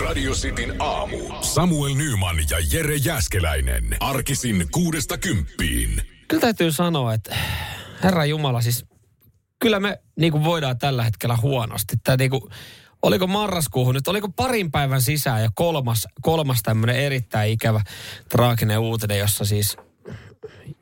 Radio Cityn aamu. Samuel Nyman ja Jere Jäskeläinen. Arkisin kuudesta kymppiin. Kyllä täytyy sanoa, että Herra Jumala, siis kyllä me niin kuin voidaan tällä hetkellä huonosti. Tämä niin kuin, oliko marraskuuhun nyt, oliko parin päivän sisään ja kolmas, kolmas tämmöinen erittäin ikävä traaginen uutinen, jossa siis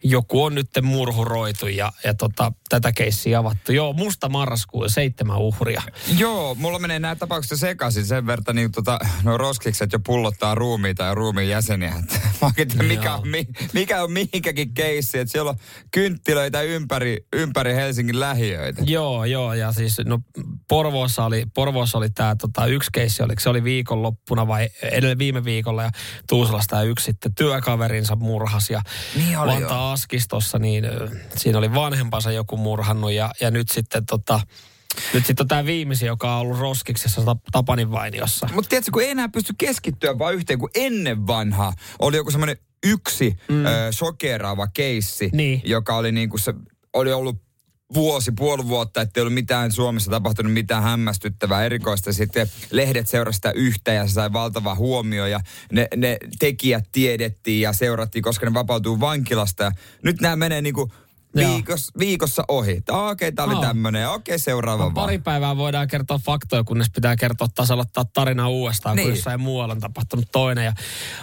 joku on nyt murhuroitu ja, ja tota, tätä keissiä avattu. Joo, musta marraskuu seitsemän uhria. Joo, mulla menee nämä tapaukset sekaisin sen verran, niin tota, no roskikset jo pullottaa ruumiita ja ruumiin jäseniä. Mä tiedä, mikä, on, mikä on mihinkäkin keissi, että siellä on kynttilöitä ympäri, ympäri Helsingin lähiöitä. Joo, joo, ja siis no Porvoossa oli, Porvoossa oli tämä tota, yksi keissi, oliko se oli viikonloppuna vai edelleen viime viikolla, ja Tuusulasta yksi sitten työkaverinsa murhas, ja niin oli Vanta Askistossa, niin siinä oli vanhempansa joku murhannut ja, ja nyt sitten tota, nyt sitten on tämä viimeisin, joka on ollut roskiksessa Tapanin vainiossa. Mutta tiedätkö, kun ei enää pysty keskittyä vaan yhteen, kun ennen vanha oli joku semmoinen yksi mm. ö, shokeraava keissi, niin. joka oli niin kuin se, oli ollut vuosi, puoli vuotta, ettei ollut mitään Suomessa tapahtunut mitään hämmästyttävää erikoista. Sitten lehdet seurasivat sitä yhtä ja se sai valtava huomio ja ne, ne tekijät tiedettiin ja seurattiin, koska ne vapautuu vankilasta. Ja nyt nämä menee niin kuin viikossa, viikossa ohi. Okei, okay, tämä oli no. tämmöinen. Okei, okay, seuraava no, Pari päivää voidaan kertoa faktoja, kunnes pitää kertoa taas aloittaa tarina uudestaan, niin. kun jossain muualla on tapahtunut toinen. Ja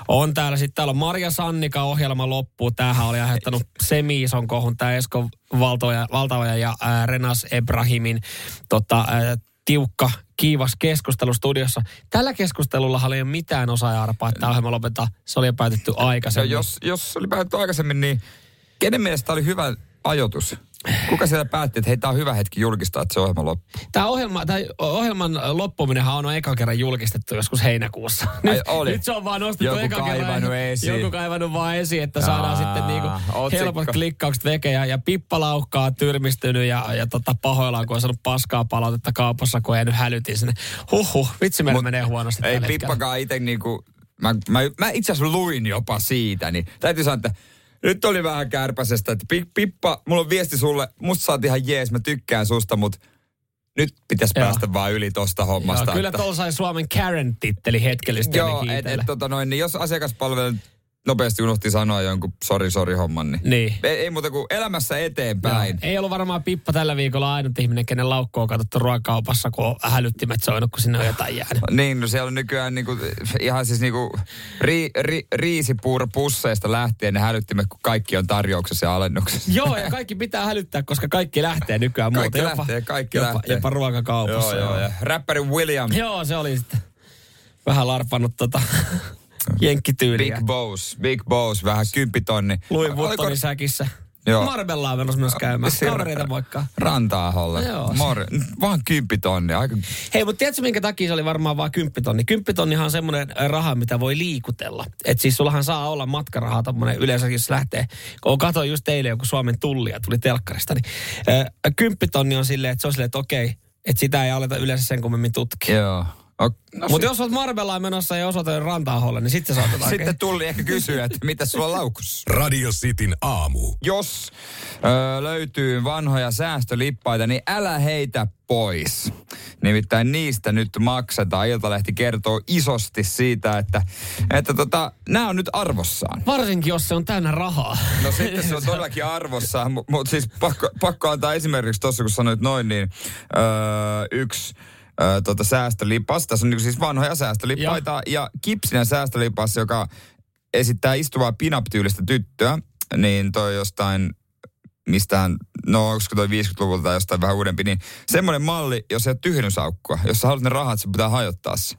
on täällä sitten, täällä on Maria Sannika ohjelma loppuu. Tämähän oli aiheuttanut semi-ison kohun, tämä Esko Valtoja, ja ää, Renas Ebrahimin tota, ää, tiukka, kiivas keskustelu studiossa. Tällä keskustelulla oli mitään osaa arpaa, että tämä ohjelma lopetetaan. Se oli jo päätetty aikaisemmin. No, jos, jos oli päätetty aikaisemmin, niin kenen mielestä oli hyvä ajoitus? Kuka siellä päätti, että hei, tämä on hyvä hetki julkistaa, että se ohjelma loppuu? Tämä ohjelma, tämä ohjelman loppuminenhan on eka kerran julkistettu joskus heinäkuussa. Nyt, Ai, oli. nyt se on vaan nostettu joku eka kerran. Esiin. Joku kaivannut vaan esiin, että saadaan Aa, sitten niinku helpot klikkaukset vekejä. Ja Pippa Laukkaa tyrmistynyt ja, ja tota pahoillaan, kun on saanut paskaa palautetta kaupassa, kun ei nyt hälytin sinne. Huhhuh, vitsi meillä menee huonosti. Ei Pippakaan itse niinku, mä, mä, mä itse asiassa luin jopa siitä, niin täytyy sanoa, että nyt oli vähän kärpäsestä, että Pippa, mulla on viesti sulle, musta saat ihan jees, mä tykkään susta, mutta nyt pitäisi Joo. päästä vaan yli tosta hommasta. Joo, kyllä tuolla sai Suomen Karen-titteli hetkellisesti Joo, että et, tota noin, niin jos asiakaspalvelu nopeasti unohti sanoa jonkun sori sori homman. Niin, niin. Ei, ei muuta kuin elämässä eteenpäin. No, ei ollut varmaan Pippa tällä viikolla ainut ihminen, kenen laukko on katsottu ruokakaupassa, kun on hälyttimet soinut, kun sinne on jotain jäänyt. niin, no siellä on nykyään niinku, ihan siis niinku ri, ri, riisipuurapusseista lähtien ne hälyttimet, kun kaikki on tarjouksessa ja alennuksessa. joo, ja kaikki pitää hälyttää, koska kaikki lähtee nykyään kaikki muuta. Lähtee, kaikki jopa, lähtee. Jopa ruokakaupassa. Joo, joo, ja räppäri William. Joo, se oli sitten vähän larpannut tota jenkkityyliä. Big Boss, Big Boss, vähän kymppitonni. Louis Vuittonin säkissä. Joo. Marbella on menossa myös käymään. Kavereita moikkaa. Rantaaholle. Joo. Mor- vaan kymppitonni. Aika... Hei, mutta tiedätkö minkä takia se oli varmaan vaan kymppitonni? Kymppitonnihan on semmoinen raha, mitä voi liikutella. Että siis sullahan saa olla matkarahaa tommonen yleensä, jos lähtee. Kun katsoin just teille joku Suomen tullia tuli telkkarista, niin äh, kymppitonni on silleen, että se on silleen, että okei, että sitä ei aleta yleensä sen kummemmin tutkia. Joo. No, Mutta jos olet Marbellaan menossa ja osoite rantaaholle, niin sitten saatat Sitten tuli ehkä kysyä, että mitä sulla on laukussa. Radio Cityn aamu. Jos ö, löytyy vanhoja säästölippaita, niin älä heitä pois. Nimittäin niistä nyt maksetaan. Iltalehti kertoo isosti siitä, että, että tota, nämä on nyt arvossaan. Varsinkin, jos se on täynnä rahaa. No sitten se on todellakin arvossaan, mutta siis pakko, pakko antaa esimerkiksi tuossa, kun sanoit noin, niin öö, yksi ö, tota säästölipas. Tässä on niin siis vanhoja säästölippaita ja, ja kipsinen säästölipas, joka esittää istuvaa pinap-tyylistä tyttöä, niin toi jostain mistään, no onko toi 50-luvulta tai jostain vähän uudempi, niin semmoinen malli, jos ei ole tyhjennysaukkua, jos sä haluat ne rahat, se pitää hajottaa se.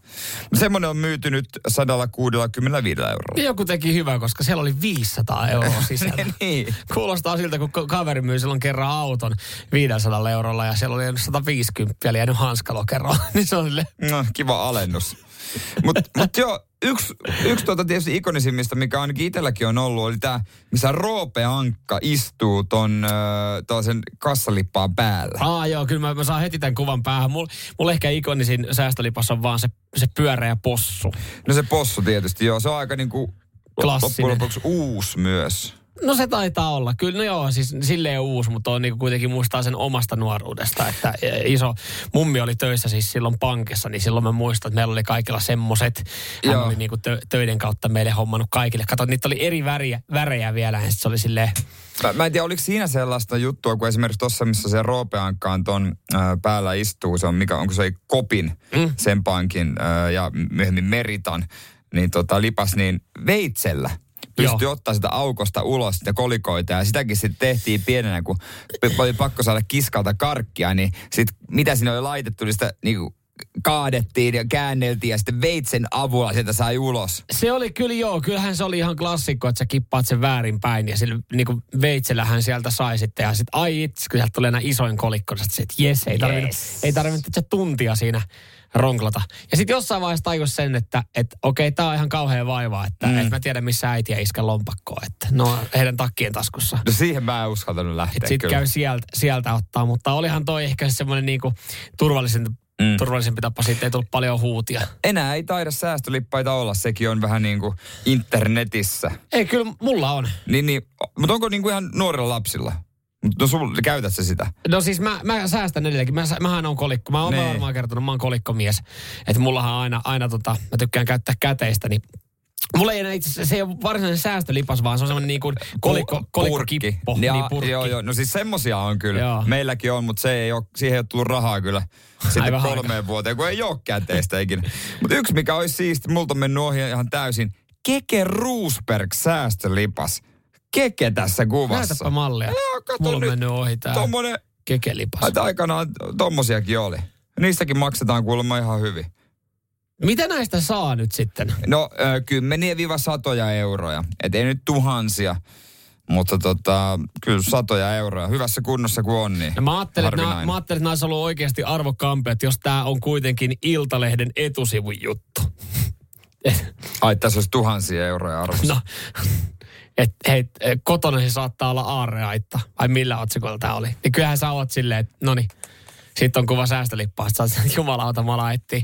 Semmoinen on myyty nyt 165 eurolla. Joku teki hyvää, koska siellä oli 500 euroa sisällä. niin. Kuulostaa siltä, kun kaveri myy silloin kerran auton 500 eurolla ja siellä oli 150 eli jäänyt hanskalokeroon. niin se on sille... No, kiva alennus. Mutta mut joo, yksi, yksi tuota tietysti ikonisimmista, mikä ainakin itselläkin on ollut, oli tämä, missä Roope Ankka istuu ton sen kassalippaan päällä. Aa joo, kyllä mä, mä saan heti tämän kuvan päähän. Mulla mul ehkä ikonisin säästölipas on vaan se, se pyöreä possu. No se possu tietysti, joo. Se on aika niinku Klassinen. loppujen lopuksi uusi myös. No se taitaa olla. Kyllä, no joo, siis silleen uusi, mutta on niinku kuitenkin muistaa sen omasta nuoruudesta, että e, iso mummi oli töissä siis silloin pankissa, niin silloin mä muistan, että meillä oli kaikilla semmoset. Hän joo. oli niinku tö, töiden kautta meille hommannut kaikille. Kato, niitä oli eri väriä, värejä vielä, ja se oli silleen... Mä, mä en tiedä, oliko siinä sellaista juttua, kun esimerkiksi tuossa, missä se Roopeankkaan ton äh, päällä istuu, se on mikä, onko se kopin mm. sen pankin äh, ja myöhemmin Meritan, niin tota, lipas niin veitsellä pystyi ottaa sitä aukosta ulos ja kolikoita. Ja sitäkin sitten tehtiin pienenä, kun oli pakko saada kiskalta karkkia, niin sit, mitä siinä oli laitettu, niin sitä niin kuin kaadettiin ja käänneltiin ja sitten veitsen avulla sieltä sai ulos. Se oli kyllä joo, kyllähän se oli ihan klassikko, että sä kippaat sen väärin päin ja sillä niin kuin veitsellähän sieltä sai sitten ja sitten ai itse, kun sieltä tulee isoin kolikko, että jes, ei tarvinnut, yes. ei tarvinnut tuntia siinä ronklata. Ja sitten jossain vaiheessa tajus sen, että et, okei, tämä on ihan kauhean vaivaa, että mm. et mä tiedän missä äiti ja iskä lompakkoa, että no heidän takkien taskussa. No siihen mä en uskaltanut lähteä Sitten käy sieltä, sieltä ottaa, mutta olihan toi ehkä semmoinen niinku turvallisen Mm. turvallisempi tapa, siitä ei tullut paljon huutia. Enää ei taida säästölippaita olla, sekin on vähän niin kuin internetissä. Ei, kyllä mulla on. Niin, niin, mutta onko niin kuin ihan nuorilla lapsilla? No sul, käytät sä sitä? No siis mä, mä säästän edelleenkin. Mä, mähän on kolikko. Mä oon nee. varmaan kertonut, mä oon kolikkomies. Että mullahan aina, aina tota, mä tykkään käyttää käteistä, niin Mulla ei enää itse se ei ole varsinainen säästölipas, vaan se on semmoinen niin kuin kolikko, kolikkokippo. Ja, niin purkki. Joo, joo. No siis semmosia on kyllä. Joo. Meilläkin on, mutta se ei ole, siihen ei ole tullut rahaa kyllä sitten Aivan kolmeen aika. vuoteen, kun ei ole käteistä ikinä. mutta yksi, mikä olisi siisti, multa on mennyt ohi ihan täysin. Keke Roosberg säästölipas. Keke tässä kuvassa. Näytäpä mallia. Joo, kato Mulla nyt, mennyt ohi tää tommonen, kekelipas. Että aikanaan tommosiakin oli. Niistäkin maksetaan kuulemma ihan hyvin. Mitä näistä saa nyt sitten? No kymmeniä viiva satoja euroja. Et ei nyt tuhansia. Mutta tota, kyllä satoja euroja. Hyvässä kunnossa kuin on, niin no mä, ajattelin, että mä ajattelin, että ollut oikeasti arvokampi, että jos tämä on kuitenkin Iltalehden etusivun juttu. Ai, tässä olisi tuhansia euroja arvossa. No, että hei, kotona se saattaa olla aarreaitta. Ai millä otsikolla tämä oli. Niin kyllähän sä oot silleen, että no niin, sitten on kuva säästölippaa, että sä jumalauta, mä etsiä.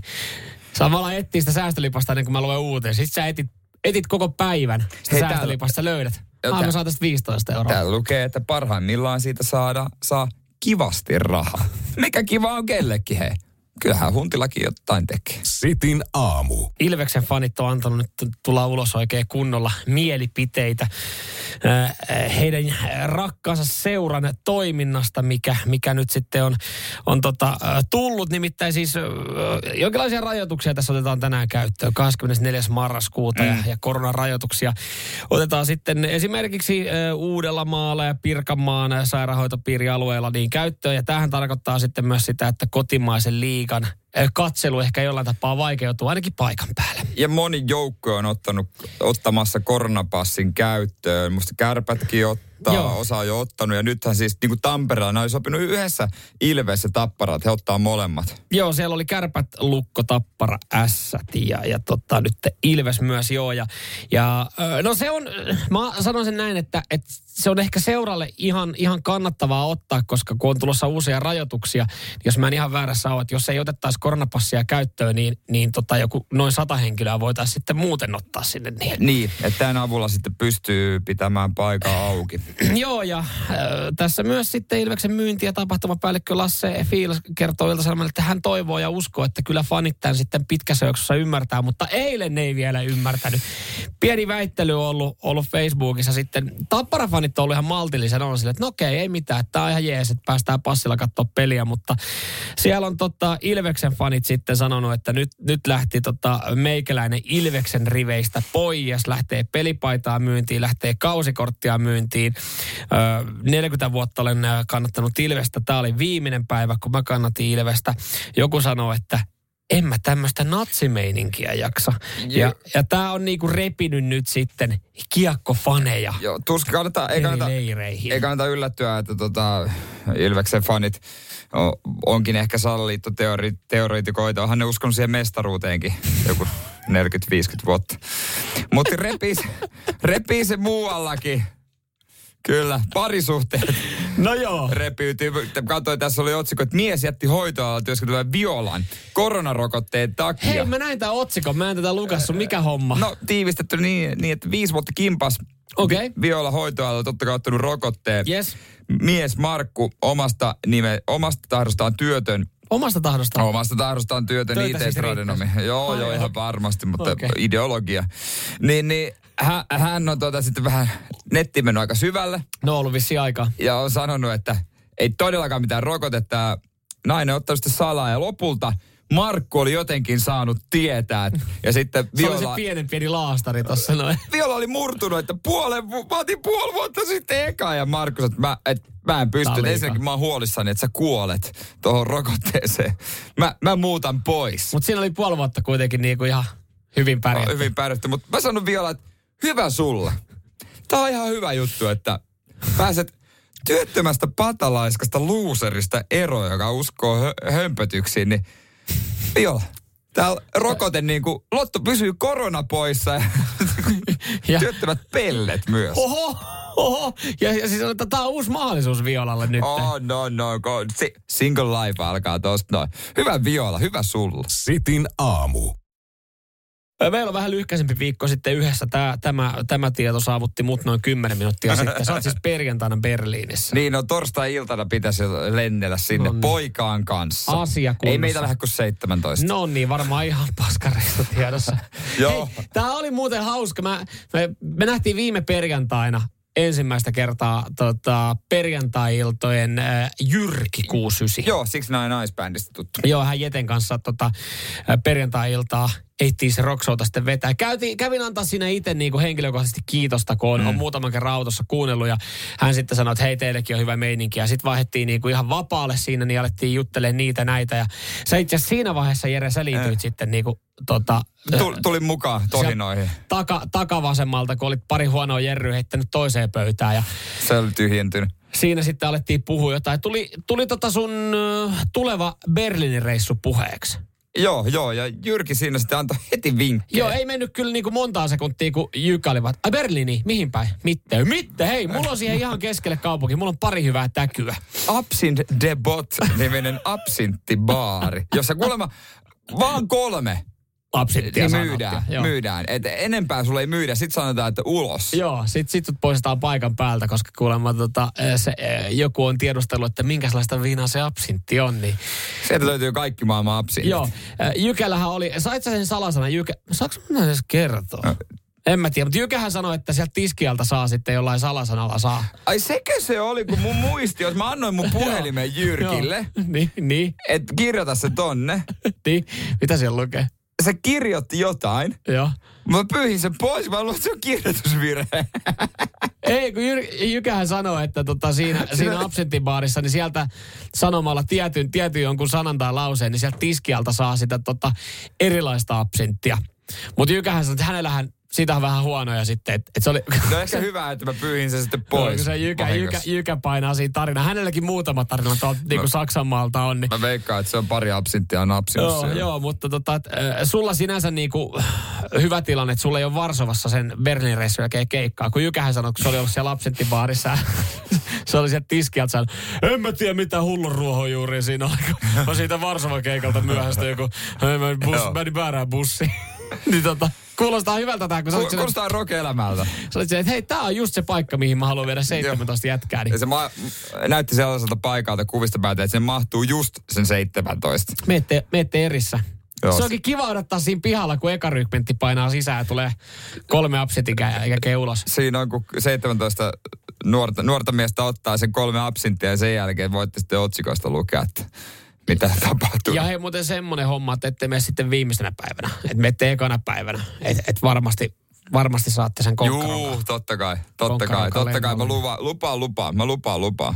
Samalla etsii sitä säästölipasta ennen kuin mä luen uuteen. Sitten sä etit, etit koko päivän sitä Hei, säästölipasta, sä löydät. Ah, mä saan tästä 15 euroa. Täällä lukee, että parhaimmillaan siitä saada, saa kivasti rahaa. Mikä kiva on kellekin, hei kyllähän Huntilakin jotain tekee. Sitin aamu. Ilveksen fanit on antanut nyt tulla ulos oikein kunnolla mielipiteitä äh, heidän rakkaansa seuran toiminnasta, mikä, mikä nyt sitten on, on tota, äh, tullut. Nimittäin siis äh, jonkinlaisia rajoituksia tässä otetaan tänään käyttöön 24. marraskuuta mm. ja, ja koronarajoituksia otetaan sitten esimerkiksi Uudellamaalla ja Pirkanmaan sairaanhoitopiirialueella niin käyttöön. Ja tähän tarkoittaa sitten myös sitä, että kotimaisen liikan liikan katselu ehkä jollain tapaa vaikeutuu ainakin paikan päällä. Ja moni joukko on ottanut, ottamassa koronapassin käyttöön. Musta kärpätkin ottaa, Joo. osa on jo ottanut. Ja nythän siis niin kuin Tampereella, ne oli sopinut yhdessä Ilves ja Tappara, että he ottaa molemmat. Joo, siellä oli kärpät, lukko, tappara, ässät ja, ja tota, nyt Ilves myös joo. Ja, ja no se on, mä sanon sen näin, että, että se on ehkä seuralle ihan, ihan kannattavaa ottaa, koska kun on tulossa uusia rajoituksia, niin jos mä en ihan väärässä ole, että jos ei otettaisi koronapassia käyttöön, niin, niin tota joku noin sata henkilöä voitaisiin sitten muuten ottaa sinne. Niin, niin että tämän avulla sitten pystyy pitämään paikan auki. Joo, ja äh, tässä myös sitten Ilveksen myynti- ja tapahtumapäällikkö Lasse Fiilas kertoo ilta että hän toivoo ja uskoo, että kyllä fanit tämän sitten pitkässä jaksossa ymmärtää, mutta eilen ne ei vielä ymmärtänyt. Pieni väittely on ollut, ollut Facebookissa sitten. Tappara-fanit on ollut ihan maltillisen on sille, että no okei, ei mitään, tämä on ihan jees, että päästään passilla katsoa peliä, mutta siellä on tota Ilveksen fanit sitten sanonut, että nyt, nyt lähti tota meikäläinen Ilveksen riveistä pois, lähtee pelipaitaa myyntiin, lähtee kausikorttia myyntiin. 40 vuotta olen kannattanut Ilvestä. Tämä oli viimeinen päivä, kun mä kannatin Ilvestä. Joku sanoi, että en mä tämmöistä natsimeininkiä jaksa. Ja, ja, ja tämä on niinku repinyt nyt sitten kiekkofaneja. Joo, tuskin kannata, ei kannata, ei kannata yllättyä, että tota, Ilveksen fanit onkin ehkä salaliittoteoreitikoita. Onhan ne uskonut siihen mestaruuteenkin joku 40-50 vuotta. Mutta repii, repii se muuallakin. Kyllä, parisuhteet. No joo. Repiytyy. Katsoin, tässä oli otsikko, että mies jätti hoitoalalla työskentelevän violan koronarokotteen takia. Hei, mä näin tämän otsikon, mä en tätä lukassu. Mikä homma? No tiivistetty niin, niin että viisi vuotta kimpas Okei. Okay. Viola hoitoalalla totta kai ottanut rokotteen. Yes. Mies Markku omasta, nime, omasta tahdostaan työtön Omasta tahdostaan? Omasta tahdostaan työtön IT-stradenomi. Siis joo, Ai joo, ihan varmasti, mutta okay. ideologia. Niin, niin hän, hän on tuota sitten vähän netti mennyt aika syvälle. No ollut vissi aika. Ja on sanonut, että ei todellakaan mitään rokotetta. Nainen on ottanut sitten salaa ja lopulta Markku oli jotenkin saanut tietää. Ja sitten Viola... Se oli se pienen pieni laastari tuossa noin. Viola oli murtunut, että puolen, mä otin puoli vuotta sitten eka. Ja Markku sanoi, että mä, et, mä en pysty. Ensinnäkin mä oon huolissani, että sä kuolet tuohon rokotteeseen. Mä, mä muutan pois. Mutta siinä oli puoli vuotta kuitenkin niinku ihan hyvin pärjätty. No, hyvin pärjätty, mutta mä sanon Viola, että hyvä sulla. Tää on ihan hyvä juttu, että pääset työttömästä patalaiskasta luuserista ero, joka uskoo hö- hömpötyksiin, niin Viola, täällä rokote niin kuin, Lotto pysyy korona poissa ja, ja. työttömät pellet myös. Oho, oho. Ja, ja siis että tämä on uusi mahdollisuus Violalle nyt. Oh, no, no, go. Si- single life alkaa tosta noin. Hyvä Viola, hyvä sulla. Sitin aamu. Meillä on vähän lyhkäisempi viikko sitten yhdessä. Tämä, tämä, tämä tieto saavutti mut noin 10 minuuttia sitten. Sä oot siis perjantaina Berliinissä. Niin, no torstai-iltana pitäisi lennellä sinne no niin. poikaan kanssa. Asia. Ei meitä lähde kuin 17. No niin, varmaan ihan paskareista tiedossa. Joo. Hei, tää oli muuten hauska. Mä, me, me nähtiin viime perjantaina ensimmäistä kertaa tota, perjantai-iltojen äh, Jyrki 69. Joo, siksi näin naisbändistä tuttu. Joo, hän Jeten kanssa tota, perjantai-iltaa ehtii se rockshowta sitten vetää. Käytiin, kävin antaa siinä itse niin kuin henkilökohtaisesti kiitosta, kun on, mm. on muutaman kerran autossa kuunnellut ja hän sitten sanoi, että hei teillekin on hyvä meininki. Ja sitten vaihdettiin niin kuin ihan vapaalle siinä, niin alettiin juttelemaan niitä näitä. Ja sä itse asiassa siinä vaiheessa, Jere, sä liityit äh. sitten niin kuin, tota, Tulin mukaan tohinoihin. Taka, takavasemmalta, kun olit pari huonoa Jerryä heittänyt toiseen pöytään. Ja se oli tyhjentynyt. Siinä sitten alettiin puhua jotain. Tuli, tuli tota sun tuleva Berliinin reissu puheeksi. Joo, joo, ja Jyrki siinä sitten antoi heti vinkkejä. Joo, ei mennyt kyllä niin kuin montaa sekuntia, kun Jykka oli vaan, Berliini, mihin päin? Mitte, mitte, hei, mulla on siihen ihan keskelle kaupunki, mulla on pari hyvää täkyä. Absint de Bot niminen absinttibaari, jossa kuulemma vaan kolme absinttia niin myydään, myydään. Et enempää sulle ei myydä, sit sanotaan, että ulos. Joo, sit, sit sut poistetaan paikan päältä, koska kuulemma tota, se, joku on tiedustellut, että minkälaista viinaa se absintti on. Niin... Sieltä löytyy kaikki maailman absintti. Joo, Jykällähän oli, sait sä sen salasana Jykä, saanko mä edes kertoa? No. En mä tiedä, mutta Jykähän sanoi, että sieltä tiskialta saa sitten jollain salasanalla saa. Ai sekö se oli, kun mun muisti, jos mä annoin mun puhelimen Jyrkille. niin, niin. Että kirjoita se tonne. niin, mitä siellä lukee? Se kirjoitti jotain. Joo. Mä pyyhin sen pois, mä luulen, että se on kirjoitusvirhe. Ei, kun Jyr- Jykähän sanoi, että tota siinä, siinä absenttibaarissa, niin sieltä sanomalla tietyn, tietyn jonkun sanan tai lauseen, niin sieltä tiskialta saa sitä tota erilaista absenttia. Mutta Jykähän sanoi, että hänellähän siitä on vähän huonoja sitten. Että et se oli, no ehkä hyvä, että mä pyyhin sen sitten pois. No, se jykä, jykä, jykä, painaa siinä tarina. Hänelläkin muutama tarina tuolta niin kuin Saksan maalta on. Niin. Mä veikkaan, että se on pari absinttia napsinut joo, joo, mutta tota, et, äh, sulla sinänsä niin kuin, hyvä tilanne, että sulla ei ole Varsovassa sen Berlin reissun jälkeen keikkaa. Kun Jykähän sanoi, kun se oli ollut siellä absinttibaarissa, se oli sieltä tiskialta sanonut, en mä tiedä mitä hullun ruohonjuuri siinä oli. Mä siitä Varsovan keikalta myöhästä joku, mä bus, väärään bussiin. niin tota, Kuulostaa hyvältä tämä, kun sä Kuulostaa rock-elämältä. Sä olit että hei, tää on just se paikka, mihin mä haluan viedä 17 jätkää. Niin. Ja se ma- näytti sellaiselta paikalta kuvista päätä, että se mahtuu just sen 17. Meette, meette erissä. Joo. Se onkin kiva odottaa siinä pihalla, kun eka rykmentti painaa sisään ja tulee kolme absintia eikä ulos. Siinä on, kun 17 nuorta, nuorta miestä ottaa sen kolme absinttia ja sen jälkeen voitte sitten otsikoista lukea, että mitä tapahtuu. Ja hei muuten semmoinen homma, että ette mene sitten viimeisenä päivänä. Että menette ekana päivänä. Että et varmasti, varmasti saatte sen konkkaron. Juu, totta kai. Totta kai. Totta kai. Mä lupa, lupaan, lupaan. Mä lupaan, lupaan.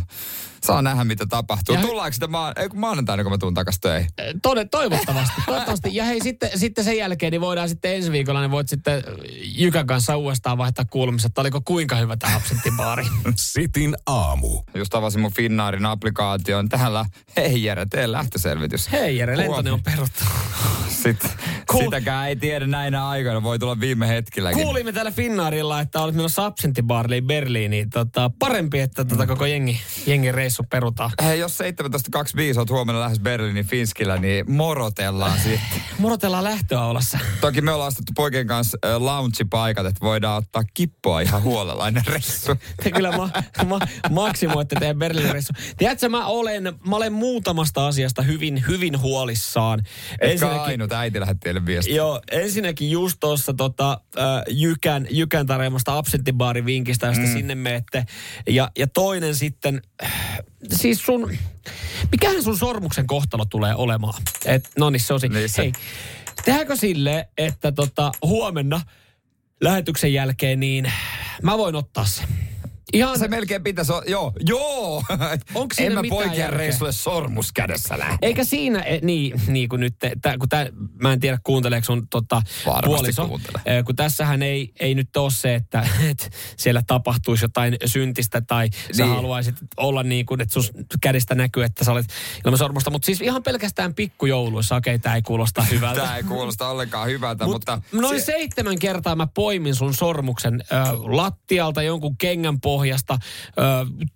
Saa nähdä, mitä tapahtuu. Ja Tullaanko sitä maa, ei, kun maanantaina, kun mä tuun takas töihin? Tode, toivottavasti, toivottavasti. Ja hei, sitten, sitten sen jälkeen niin voidaan sitten ensi viikolla, niin voit sitten Jykän kanssa uudestaan vaihtaa kuulumiset, että oliko kuinka hyvä tämä absenttibaari. Sitin aamu. Just avasin mun Finnaarin applikaation. Täällä, hei Jere, tee lähtöselvitys. Hei Jere, lentoni on peruttu. Sitten, cool. Sitäkään ei tiedä näinä aikoina. Voi tulla viime hetkelläkin. kuulimme täällä Finnaarilla, että olet menossa absenttibaarliin Berliiniin. Tota, parempi, että tota koko jengi, jengi reissu perutaan. Hei, jos 17.25 olet huomenna lähes Berliinin Finskillä, niin morotellaan sitten. Morotellaan lähtöaulassa. Toki me ollaan astettu poikien kanssa äh, lounge-paikat, että voidaan ottaa kippoa ihan huolella ennen reissu. Te kyllä ma, ma, maksimoitte teidän Berliinin reissu. Tiedätkö, mä olen, mä olen muutamasta asiasta hyvin, hyvin huolissaan. Etkä ainut äiti lähetti teille viestiä. Joo, ensinnäkin just tuossa tota, äh, Jykän, Jykän tarjoamasta absenttibaarivinkistä, josta mm. sinne menette. Ja, ja toinen sitten, siis sun, mikähän sun sormuksen kohtalo tulee olemaan? Et, no niin, se on Niin se- Hei, tehdäänkö sille, että tota, huomenna lähetyksen jälkeen, niin mä voin ottaa sen. Ihan, Se melkein pitäisi olla, joo, joo. Onko en mä poikien reissulle sormus kädessä lähde. Eikä siinä, eh, niin, niin kuin nyt, tää, kun tää, mä en tiedä kuunteleeko sun tota, Varmasti puoliso, kuuntelee. eh, kun tässähän ei, ei nyt ole se, että et siellä tapahtuisi jotain syntistä tai sä Niin. haluaisit olla niin kuin, että sun kädestä näkyy, että sä olet ilman sormusta, mutta siis ihan pelkästään pikkujouluissa, okei, tämä ei kuulosta hyvältä. Tämä ei kuulosta ollenkaan hyvältä, Mut mutta... noin se- seitsemän kertaa mä poimin sun sormuksen ö, lattialta, jonkun kengän pohjasta, ö,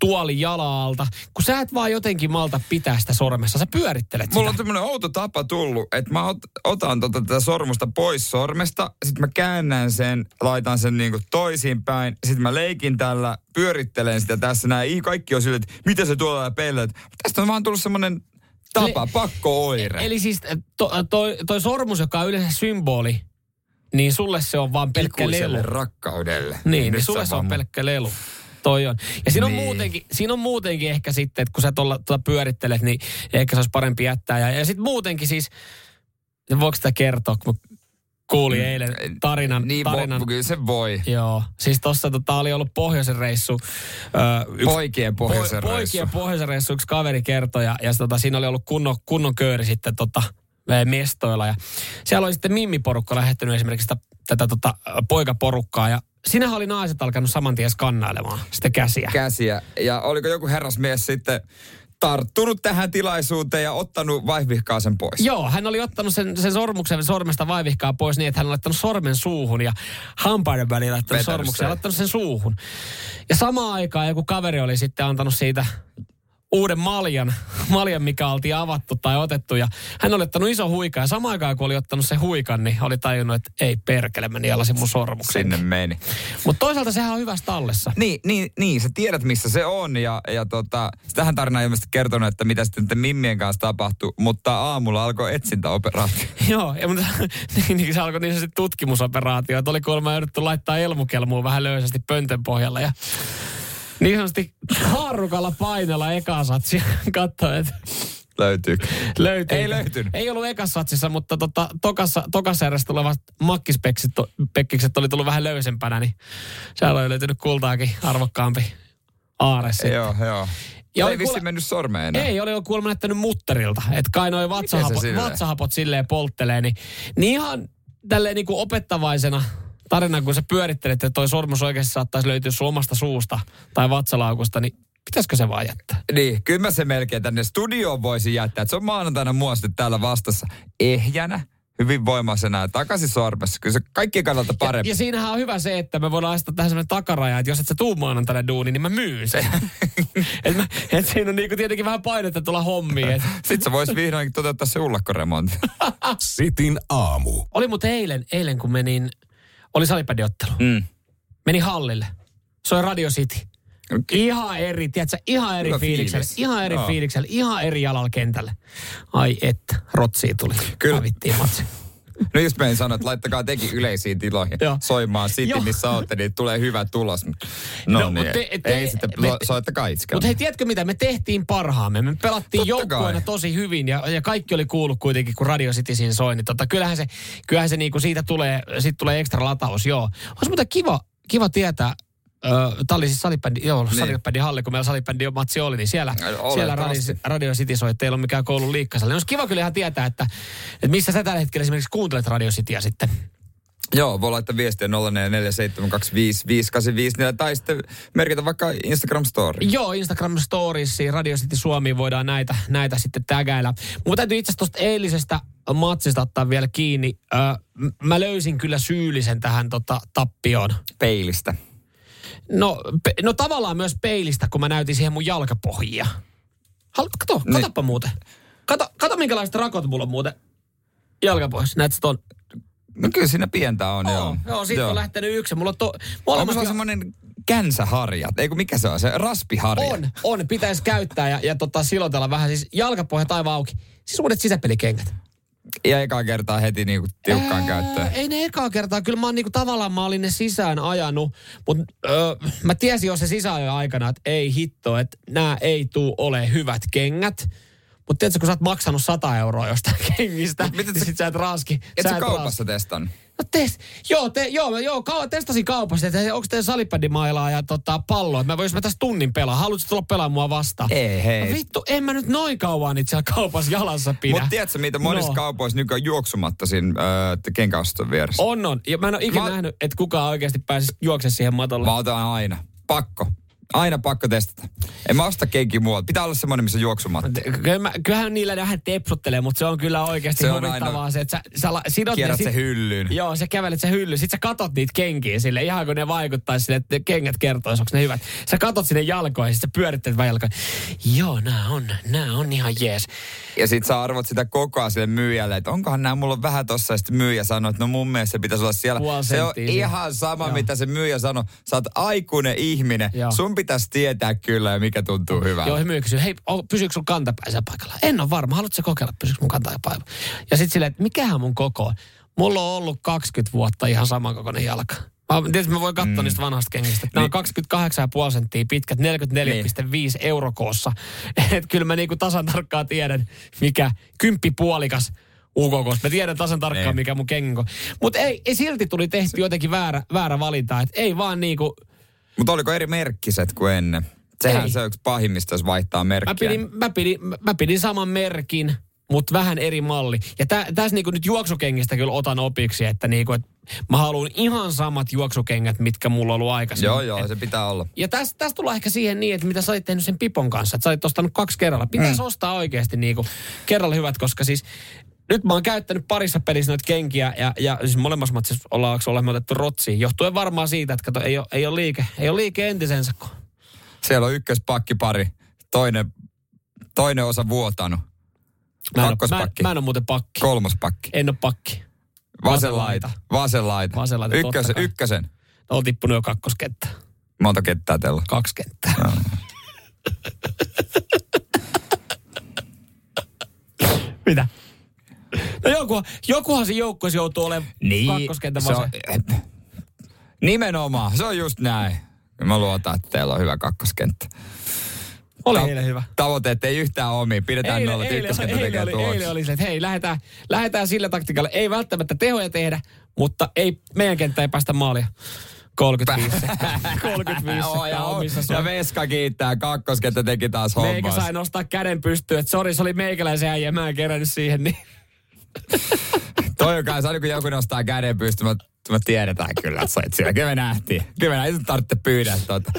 tuolin jalalta, kun sä et vaan jotenkin malta pitää sitä sormessa, sä pyörittelet Mulla on sitä. tämmöinen outo tapa tullut, että mä ot, otan tota tätä sormusta pois sormesta, sitten mä käännän sen, laitan sen niinku toisinpäin, sitten mä leikin tällä, pyörittelen sitä tässä näin. Kaikki on silleen, että mitä se tuolla peilät. Tästä on vaan tullut semmoinen tapa, pakko oire. Eli siis to, toi, toi sormus, joka on yleensä symboli, niin sulle se on vaan pelkkä Ikuiselle lelu. rakkaudelle. Niin, niin Nyt sulle se on vaan- pelkkä lelu. Toi on. Ja siinä on, Niin. muutenkin, siinä on muutenkin ehkä sitten, että kun sä tuolla, tuolla pyörittelet, niin ehkä se olisi parempi jättää. Ja, ja sitten muutenkin siis, voiko sitä kertoa, kun kuulin eilen tarinan. Niin, tarinan vo, kyllä se voi. Joo, siis tossa tota, oli ollut pohjoisen reissu. Ö, yksi, Poikien pohjoisen po, reissu. Poikien pohjoisen reissu, yksi kaveri kertoi ja, ja tota, siinä oli ollut kunnon, kunnon kööri sitten tota, mestoilla. Ja siellä oli sitten Mimmi-porukka lähettänyt esimerkiksi sitä, tätä tota, poikaporukkaa ja Sinähän oli naiset alkanut saman tien skannailemaan sitä käsiä. käsiä. Ja oliko joku herrasmies sitten tarttunut tähän tilaisuuteen ja ottanut vaihvihkaa sen pois? Joo, hän oli ottanut sen, sen sormuksen sormesta vaivihkaa pois niin, että hän oli laittanut sormen suuhun ja hampaiden välillä laittanut Vetänyt sormuksen ja laittanut sen suuhun. Ja samaan aikaan joku kaveri oli sitten antanut siitä uuden maljan, maljan, mikä oltiin avattu tai otettu. Ja hän oli ottanut iso huika ja samaan aikaan kun oli ottanut sen huikan, niin oli tajunnut, että ei perkele, mä nielasin mun sormuksen. Sinne meni. Mutta toisaalta sehän on hyvässä tallessa. Niin, niin, niin, sä tiedät missä se on ja, ja tota, tähän tarinaan ei ilmeisesti kertonut, että mitä sitten Mimmien kanssa tapahtui, mutta aamulla alkoi etsintäoperaatio. Joo, ja mutta niin, niin se alkoi niin sanotusti tutkimusoperaatio. Että oli kuulemma jouduttu laittaa elmukelmuun vähän löysästi pöntön pohjalla ja niin sanotusti haarukalla painella ekasatsia. Katso, että Löytyykö? löytyy. Ei löytynyt. Ei ollut ekasatsissa, mutta tota, tokassa, tokassa erässä tulevat makkispekkikset oli tullut vähän löysempänä, niin siellä oli löytynyt kultaakin arvokkaampi aare sitten. Joo, joo. Ja oli ei vissi kuule- mennyt sormeen enää. Ei, oli kuulemma näyttänyt mutterilta. Että kai noi vatsahapot, silleen? vatsahapot silleen polttelee. Niin, niin ihan tälleen niin kuin opettavaisena tarina, kun sä pyörittelet, että toi sormus oikeasti saattaisi löytyä sun omasta suusta tai vatsalaukusta, niin pitäisikö se vaan jättää? Niin, kyllä mä se melkein tänne studioon voisin jättää. Et se on maanantaina mua sitten täällä vastassa ehjänä, hyvin voimaisena ja takaisin sormessa. Kyllä se kaikkien kannalta parempi. Ja siinähän on hyvä se, että me voidaan asettaa tähän sellainen takaraja, että jos et sä tuu maanantaina duuni, niin mä myyn sen. et, mä, et siinä on niinku tietenkin vähän painetta tulla hommiin. Et. Sitten sä vois vihdoinkin toteuttaa se ullakkoremontti. Sitin aamu. Oli muuten eilen, eilen kun menin, oli salibändiottelu. Mm. Meni hallille. Soi Radio City. Ihan eri, tiedätkö, ihan eri Hyvä fiiliksellä, fiilis. ihan eri Joo. fiiliksellä, ihan eri jalalla kentälle. Ai että, rotsia tuli. Kyllä. Hävittiin matsi. No just meidän sanoa, että laittakaa tekin yleisiin tiloihin Joo. soimaan City, Joo. missä olette, niin tulee hyvä tulos. No, No, niin, te- te- ei sitten, me- soittakaa itse. Mutta hei, tiedätkö mitä? Me tehtiin parhaamme. Me pelattiin joukkueena tosi hyvin ja, ja kaikki oli kuullut kuitenkin, kun Radio City siinä soi. Niin tota, kyllähän se, kyllähän se niinku siitä tulee, siitä tulee ekstra lataus, joo. Olisi muuten kiva, kiva tietää, Tämä oli siis salibändi, joo, Niin. salibändin halli, kun meillä salibändi matsi oli, niin siellä, Oletettavasti. siellä Radio, Radio City soi, ei ole mikään koulun liikkasalle. Olisi kiva kyllä ihan tietää, että, että missä sä tällä hetkellä esimerkiksi kuuntelet Radio Cityä sitten. Joo, voi laittaa viestiä 0447255854 tai sitten merkitä vaikka Instagram Story. Joo, Instagram Storiesiin, Radio City Suomi voidaan näitä, näitä sitten tägäillä. Mutta täytyy itse asiassa tuosta eilisestä matsista ottaa vielä kiinni. Öö, mä löysin kyllä syyllisen tähän tota, tappioon. Peilistä. No, pe- no tavallaan myös peilistä, kun mä näytin siihen mun jalkapohjia. Haluatko, kato, niin. katoppa muuten. Kato, kato minkälaiset rakot mulla on muuten jalkapohjassa. Näetkö ton? No kyllä siinä pientä on, oh, joo. Joo, siitä joo. on lähtenyt yksi. Mulla on to, Onko se on semmoinen känsäharja? Eikö mikä se on? Se raspiharja? On, on. Pitäisi käyttää ja, ja tota, silotella vähän. Siis jalkapohja taivaan auki. Siis uudet sisäpelikengät. Ja ekaa kertaa heti niinku tiukkaan käyttöön. Ei ne ekaa kertaa. Kyllä mä oon niinku tavallaan mä olin ne sisään ajanut. Mutta mä tiesin jo se sisään aikana, että ei hitto, että nämä ei tuu ole hyvät kengät. Mutta tiedätkö, kun sä oot maksanut 100 euroa jostain kengistä, Miten niin sit sä et raski. Et sä, kaupassa testan? No test, joo, te, joo, joo ka, testasin kaupassa, että onko teidän salipädimailaa ja tota, palloa. Mä voisin mä tässä tunnin pelaa. Haluatko tulla pelaamaan mua vastaan? Ei, hei. No, vittu, en mä nyt noin kauan itse siellä kaupassa jalassa pidä. Mutta tiedätkö, mitä monissa no. kaupoissa nykyään juoksumatta siinä äh, kenkäoston vieressä? On, on. Ja mä en ole ikinä mä... nähnyt, että kukaan oikeasti pääsisi juokse siihen matolle. Mä otan aina. Pakko. Aina pakko testata. En mä osta kenki muualta. Pitää olla semmoinen, missä juoksumatta. Kyllä, kyllähän niillä vähän tepsuttelee, mutta se on kyllä oikeasti se on huvittavaa se, että sä, sä sidot ne, sit, se hyllyyn. Joo, sä kävelet se hyllyyn. Sitten sä katot niitä kenkiä sille, ihan kun ne vaikuttaisi sille, että kengät kertois, onko ne hyvät. Sä katot sinne jalkoihin, sitten sä pyörittelet vähän jalkoihin. Joo, nää on, nää on ihan jees. Ja sit sä arvot sitä koko ajan sille myyjälle, että onkohan nämä mulla vähän tossa, ja sitten myyjä sanoo, että no mun mielestä se pitäisi olla siellä. Puol se on ihan sama, Joo. mitä se myyjä sanoo. Sä oot aikuinen ihminen. Joo. Sun pitäisi tietää kyllä, mikä tuntuu hyvältä. Joo, he myy kysyy, hei, pysyykö sun kantapäisellä paikalla? En ole varma, haluatko kokeilla, pysyykö mun kantapäisellä Ja sitten silleen, että mikähän mun koko on? Mulla on ollut 20 vuotta ihan samankokoinen jalka. Mä, tietysti mä voin katsoa mm. niistä vanhasta kengistä. Nämä niin. on 28,5 senttiä pitkät, 44,5 niin. eurokoossa. Että kyllä mä niinku tasan tarkkaan tiedän, mikä kymppipuolikas UKK. Mä tiedän tasan tarkkaan, niin. mikä mun kengo. Mutta ei, ei, silti tuli tehty jotenkin väärä, väärä valinta. Että ei vaan niinku... Mutta oliko eri merkkiset kuin ennen? Sehän ei. se on yksi pahimmista, jos vaihtaa merkkiä. Mä pidin, mä pidin, mä pidin saman merkin, mutta vähän eri malli. Ja tä, tässä niinku nyt juoksukengistä kyllä otan opiksi, että niinku, et mä haluan ihan samat juoksukengät, mitkä mulla on ollut aikaisemmin. Joo, joo, et, se pitää olla. Ja tässä täs tullaan ehkä siihen niin, että mitä sä olit tehnyt sen Pipon kanssa, että sä olit ostanut kaksi kerralla. Pitäisi mm. ostaa oikeasti niinku kerralla hyvät, koska siis nyt mä oon käyttänyt parissa pelissä noita kenkiä ja, ja siis molemmassa matsissa ollaan, olemme otettu rotsiin. Johtuen varmaan siitä, että kato, ei ole, ei ole liike, ei ole liike entisensä. Siellä on ykköspakkipari, toinen, toinen osa vuotanut. Mä en, Kakkospakki. Mä, mä en ole muuten pakki. Kolmas pakki. En ole pakki. Vasen laita. Vasen laita. Vasen laita ykkösen. ykkösen. On tippunut jo kakkoskenttä. Monta kenttää teillä on? Kaksi kenttää. No. Mitä? No joku, jokuhan se joukkueessa joutuu olemaan niin, kakkoskentän vasen. On, nimenomaan, se on just näin. Mä luotan, että teillä on hyvä kakkoskenttä. Oli Ta- eilen hyvä. Tavoitteet ei yhtään omi. Pidetään eilen, nolla, eilen, eilen, eilen, oli, eilen oli se, että hei, lähdetään, lähdetään sillä taktiikalla. Ei välttämättä tehoja tehdä, mutta ei, meidän kenttä ei päästä maalia. 35. 35 oh, ja, ja Veska kiittää, kakkoskenttä teki taas hommas. Meikä sai nostaa käden pystyyn, että sori, se oli meikäläisen äijä, mä en kerännyt siihen. Niin. Toi on kanssa, kun joku nostaa käden pystyyn, me tiedetään kyllä, että sait siellä. Kyllä me nähtiin. Kyllä me nähtiin, tarvitse pyydä tuota.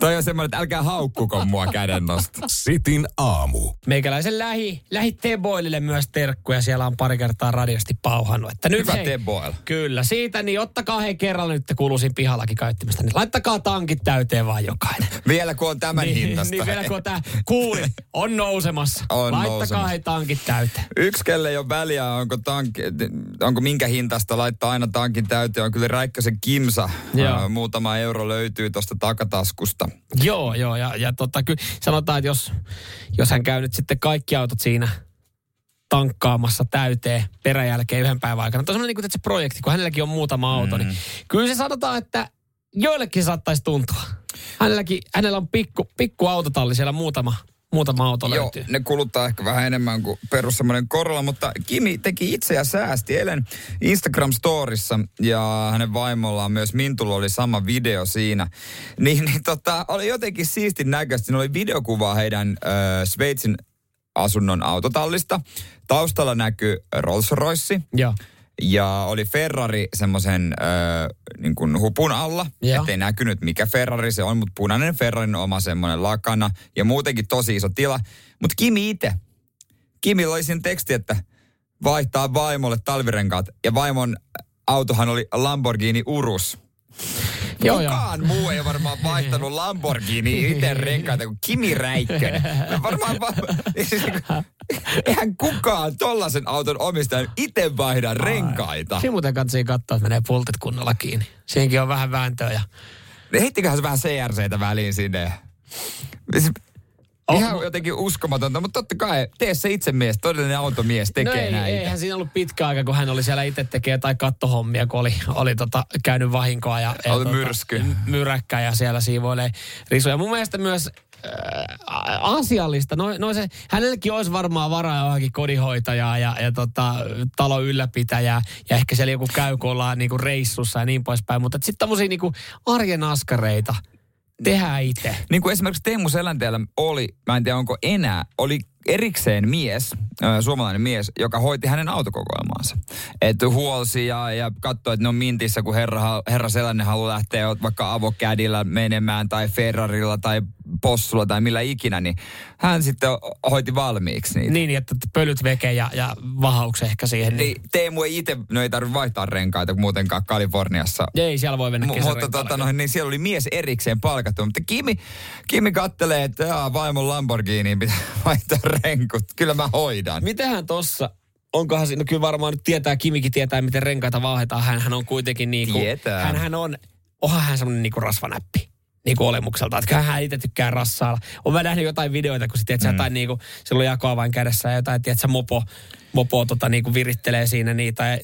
Toi on semmoinen, että älkää haukkuko mua kädennosta. Sitin aamu. Meikäläisen lähi, lähi Teboilille myös terkkuja. Siellä on pari kertaa radiosti pauhannut. Että nyt Hyvä hei, Teboil. Kyllä, siitä niin ottakaa he kerralla nyt kuuluisin pihallakin käyttämistä. Niin laittakaa tankit täyteen vaan jokainen. Vielä kun on tämän niin, hintasta. Niin vielä kun on tämä kuuli, on nousemassa. On laittakaa nousemassa. he tankit täyteen. Yksi kelle ei ole väliä, onko, tank, onko minkä hintasta laittaa aina tankin täyteen. On kyllä Räikkösen kimsa. Joo. muutama euro löytyy tuosta takataskusta. Joo, joo. Ja, ja tota, kyllä sanotaan, että jos, jos hän käy nyt sitten kaikki autot siinä tankkaamassa täyteen peräjälkeen yhden päivän aikana. Tuo on niin kuin se projekti, kun hänelläkin on muutama auto, niin mm. niin kyllä se sanotaan, että joillekin saattaisi tuntua. Hänelläkin, hänellä on pikku, pikku autotalli siellä muutama, muutama auto Joo, löytyy. ne kuluttaa ehkä vähän enemmän kuin perus semmoinen korolla, mutta Kimi teki itse ja säästi eilen Instagram-storissa ja hänen vaimollaan myös Mintulla oli sama video siinä. Niin, niin tota, oli jotenkin siistin näköistä. Siinä oli videokuva heidän äh, Sveitsin asunnon autotallista. Taustalla näkyy Rolls Royce. Joo. Ja oli Ferrari semmoisen äh, niin kuin hupun alla, Joo. ettei näkynyt mikä Ferrari se on, mutta punainen Ferrarin oma semmoinen lakana ja muutenkin tosi iso tila. Mutta Kimi itse, Kimi oli siinä teksti, että vaihtaa vaimolle talvirenkaat ja vaimon autohan oli Lamborghini Urus. Joo, joo. Kukaan muu ei varmaan vaihtanut Lamborghini itse renkaita kuin Kimi Räikkönen. Varmaan va- Eihän kukaan tollasen auton omistajan itse vaihda renkaita. Siinä muuten katsoi katsoa, että menee pultit kunnolla kiinni. Siinäkin on vähän vääntöä ja Heittiköhän se vähän CRCtä väliin sinne. Siis Oh, Ihan jotenkin uskomatonta, mutta totta kai, tee se itse mies, todellinen automies tekee no ei, näitä. eihän siinä ollut pitkä aika, kun hän oli siellä itse tekee jotain kattohommia, kun oli, oli tota, käynyt vahinkoa ja, ja Oli tota, myrsky. myräkkä ja siellä siivoilee risuja. Mun mielestä myös äh, asiallista. No, no se, hänellekin olisi varmaan varaa johonkin kodinhoitajaa ja, ja tota, talon ylläpitäjää ja ehkä siellä joku käy, kun ollaan niinku reissussa ja niin poispäin. Mutta sitten tämmöisiä niinku arjen askareita tehdään itse. Niin kuin esimerkiksi Teemu Selänteellä oli, mä en tiedä onko enää, oli erikseen mies, suomalainen mies, joka hoiti hänen autokokoelmaansa. Että huolsi ja, ja katsoi, että ne on mintissä, kun herra, herra Selänne haluaa lähteä vaikka avokädillä menemään tai Ferrarilla tai possulla tai millä ikinä, niin hän sitten hoiti valmiiksi niitä. Niin, että pölyt veke ja, ja vahauksen ehkä siihen. Niin. Niin Teemu ei itse, no ei tarvitse vaihtaa renkaita muutenkaan Kaliforniassa. Ei, siellä voi mennä M- mutta tota, no, niin siellä oli mies erikseen palkattu. Mutta Kimi, Kimi kattelee, että jaa, vaimon Lamborghiniin pitää vaihtaa renkut. Kyllä mä hoidan. Mitähän tossa, onkohan siinä, no kyllä varmaan nyt tietää, Kimikin tietää, miten renkaita vaihdetaan. Hänhän on kuitenkin niinku, Tietää. hänhän on, onhan hän semmoinen niinku rasvanäppi niinku olemukselta. Että hän itse tykkää rassailla. On mä nähnyt jotain videoita, kun se tiedät, mm. jotain niinku, sillä on jakoa vain kädessä ja jotain, tiedät, mopo, mopo tota, niinku virittelee siinä niitä ja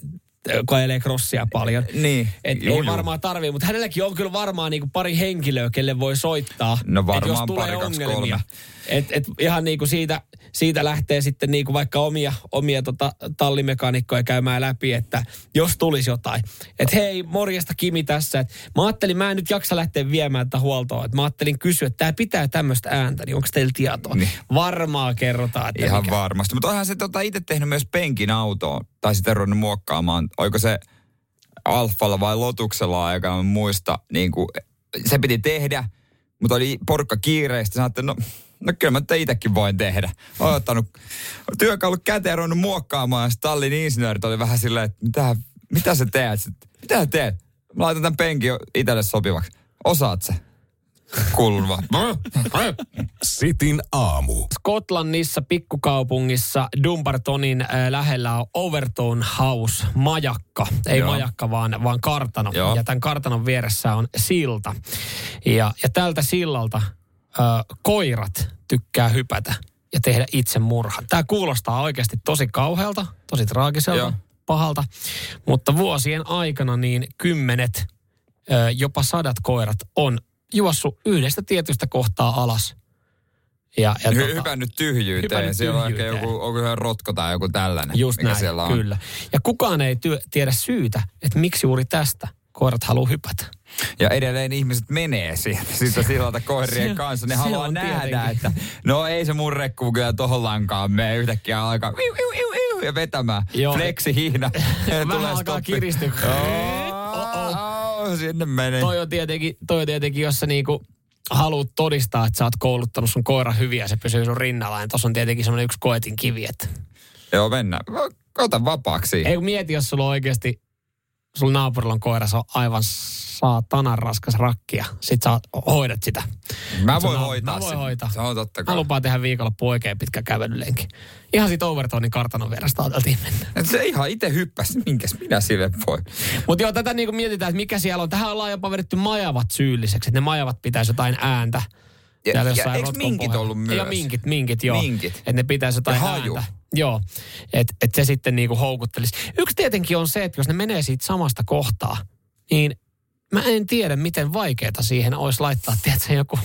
kun ajelee crossia paljon. Niin, Et juu, ei juu. varmaan tarvii, mutta hänelläkin on kyllä varmaan niinku pari henkilöä, kelle voi soittaa. No et varmaan jos tulee pari, kaksi, ongelmia. kolme. Et, et ihan niinku siitä, siitä lähtee sitten niinku vaikka omia, omia tota tallimekaanikkoja käymään läpi, että jos tulisi jotain. Että hei, morjesta Kimi tässä. Et mä ajattelin, mä en nyt jaksa lähteä viemään tätä huoltoa. Et mä ajattelin kysyä, että tämä pitää tämmöistä ääntä, niin onko teillä tietoa? Niin. Varmaan kerrotaan, että Ihan mikä. varmasti. Mutta onhan se tota, itse tehnyt myös penkin autoon. Tai sitten ruvennut muokkaamaan. Oiko se Alfalla vai Lotuksella aika, en muista. Niin kuin, se piti tehdä, mutta oli porukka kiireistä. Sanoin, että no, no kyllä mä itsekin voin tehdä. Olen ottanut työkalu käteen ruvennut muokkaamaan. Ja sitten tallin insinöörit oli vähän silleen, että mitä, mitä sä teet? Mitä sä teet? Mä laitan tämän penkin itselle sopivaksi. Osaat se? Kulva. Sitin aamu. Skotlannissa pikkukaupungissa Dumbartonin äh, lähellä on Overton House, majakka. Ei Joo. majakka, vaan, vaan kartano. Joo. Ja tämän kartanon vieressä on silta. Ja, ja tältä sillalta äh, koirat tykkää hypätä ja tehdä itse murhan. Tämä kuulostaa oikeasti tosi kauhealta, tosi traagiselta, Joo. pahalta. Mutta vuosien aikana niin kymmenet, ö, jopa sadat koirat on juossut yhdestä tietystä kohtaa alas. Ja, ja Hy- tota- hypännyt tyhjyyteen. hypännyt siellä on ehkä tyhjyyteen. joku, onko se rotko tai joku tällainen, Just mikä näin, siellä on. kyllä. Ja kukaan ei työ, tiedä syytä, että miksi juuri tästä koirat haluaa hypätä. Ja edelleen ihmiset menee siitä, siitä sillalta koirien Se- kanssa. Ne haluaa nähdä, tietenkin. että no ei se mun rekku kyllä tohon lankaan mene yhtäkkiä alkaa iu, iu, iu, iu, ja vetämään. Joo. Fleksi hihna. Vähän alkaa kiristyä. Oh, sinne menee. Toi on tietenkin, toi on tietenkin jos sä niinku haluat todistaa, että sä oot kouluttanut sun koira hyvin ja se pysyy sun rinnalla, niin tossa on tietenkin semmoinen yksi koetin kivi, että Joo, mennään. Ota vapaaksi. Ei kun mieti, jos sulla on oikeasti, sulla naapurilla on koira, se on aivan saatanan raskas rakki ja sit sä hoidat sitä. Mä voin on- hoitaa mä voin sen. hoitaa. Se on totta Mä kai. lupaan tehdä viikonloppu oikein pitkä kävelylenki. Ihan siitä Overtonin kartanon vierestä ajateltiin mennä. Et Se ihan itse hyppäsi. Minkäs minä sille voi? Mutta joo, tätä niinku mietitään, että mikä siellä on. Tähän ollaan jopa vedetty majavat syylliseksi, että ne majavat pitäisi jotain ääntä. Ja- Täällä ja jossain eikö minkit pohjalla. ollut myös? Ja minkit, minkit, joo. Minkit. Että ne pitäisi jotain Ja haju. ääntä. Joo, että et se sitten niinku houkuttelisi. Yksi tietenkin on se, että jos ne menee siitä samasta kohtaa, niin mä en tiedä, miten vaikeaa siihen olisi laittaa, tiedätkö, joku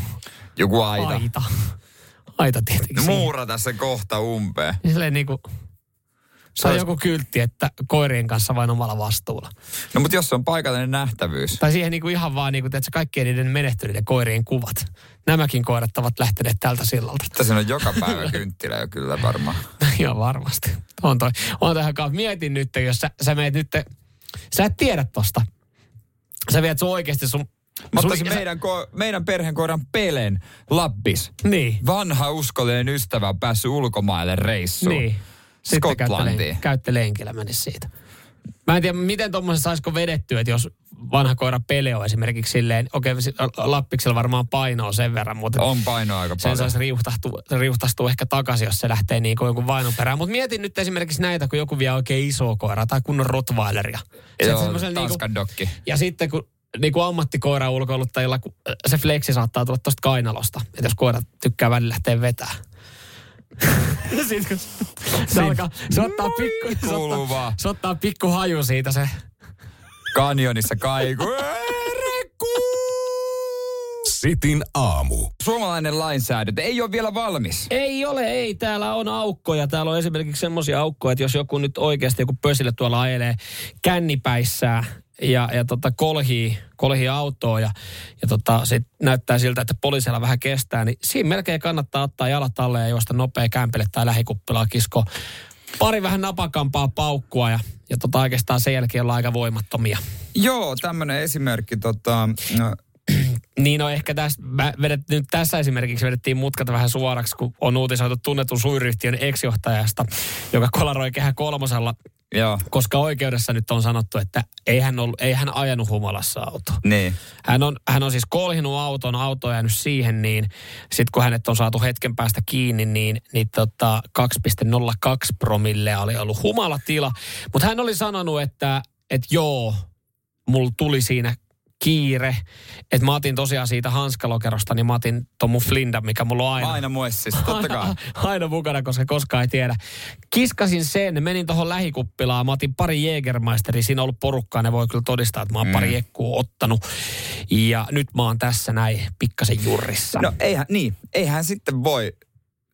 Joku aita. aita. Aita tietenkin. No muurata se kohta umpeen. Niin silleen niinku, Se on joku kyltti, että koirien kanssa vain omalla vastuulla. No mutta jos se on paikallinen nähtävyys. Tai siihen niinku ihan vaan, niinku, että kaikkien niiden menehtyneiden koirien kuvat. Nämäkin koirat ovat lähteneet tältä sillalta. Tässä on joka päivä kynttilä jo kyllä varmaan. Joo, varmasti. On toi. On tähän kanssa. Mietin nyt, jos sä, sä meet nyt, sä et tiedä tosta. Sä viet sun oikeasti sun Mä ottaisin meidän, ko- meidän perheen koiran Pelen Lappis. Niin. Vanha uskollinen ystävä on päässyt ulkomaille reissuun. Niin. Skotlantiin. Käytte lenkillä menisi siitä. Mä en tiedä, miten tuommoisen saisiko vedettyä, että jos vanha koira Pele on esimerkiksi silleen, okei, okay, Lappiksella varmaan painoa sen verran, mutta... On painoa aika paljon. Sen saisi riuhtastua, riuhtastua ehkä takaisin, jos se lähtee niin kuin jonkun vainon perään. Mutta mietin nyt esimerkiksi näitä, kun joku vie oikein iso koira tai kunnon rottweileria. Joo, Tanskan dokki. Ja sitten kun niin kuin ammattikoira ulkoiluttajilla, se flexi saattaa tulla tuosta kainalosta. Että jos koira tykkää välillä lähteä vetää. Sitten kun se, alkaa, se ottaa pikku, se ottaa, se ottaa pikku haju siitä se. Kanjonissa kaiku. Sitin aamu. Suomalainen lainsäädäntö ei ole vielä valmis. Ei ole, ei. Täällä on aukkoja. Täällä on esimerkiksi semmoisia aukkoja, että jos joku nyt oikeasti joku pösille tuolla ajelee kännipäissään ja, ja tota, kolhii, kolhii autoa ja, ja tota, sit näyttää siltä, että poliisilla vähän kestää, niin siinä melkein kannattaa ottaa jalat alle ja juosta nopea kämpele tai lähikuppilaa kisko. Pari vähän napakampaa paukkua ja, ja tota, oikeastaan sen jälkeen ollaan aika voimattomia. Joo, tämmöinen esimerkki. Tota, no, niin no ehkä tässä, vedet, nyt tässä esimerkiksi vedettiin mutkat vähän suoraksi, kun on uutisoitu tunnetun suuryhtiön ex-johtajasta, joka kolaroi kehä kolmosella Joo. Koska oikeudessa nyt on sanottu, että ei hän, ollut, ei hän ajanut humalassa auto. Niin. Hän on, hän on siis kolhinut auton, auto on jäänyt siihen, niin sitten kun hänet on saatu hetken päästä kiinni, niin, niin tota 2,02 promille oli ollut humalatila. Mutta hän oli sanonut, että, että joo, mulla tuli siinä kiire. Että mä otin tosiaan siitä hanskalokerosta, niin mä otin ton mun flinda, mikä mulla on aina. Aina muessissa, totta kai. aina mukana, koska koskaan ei tiedä. Kiskasin sen, menin tuohon lähikuppilaan, mä otin pari Jägermeisteria, siinä on ollut porukkaa, ne voi kyllä todistaa, että mä oon mm. pari ekkua ottanut. Ja nyt mä oon tässä näin pikkasen jurrissa. No eihän, niin, eihän sitten voi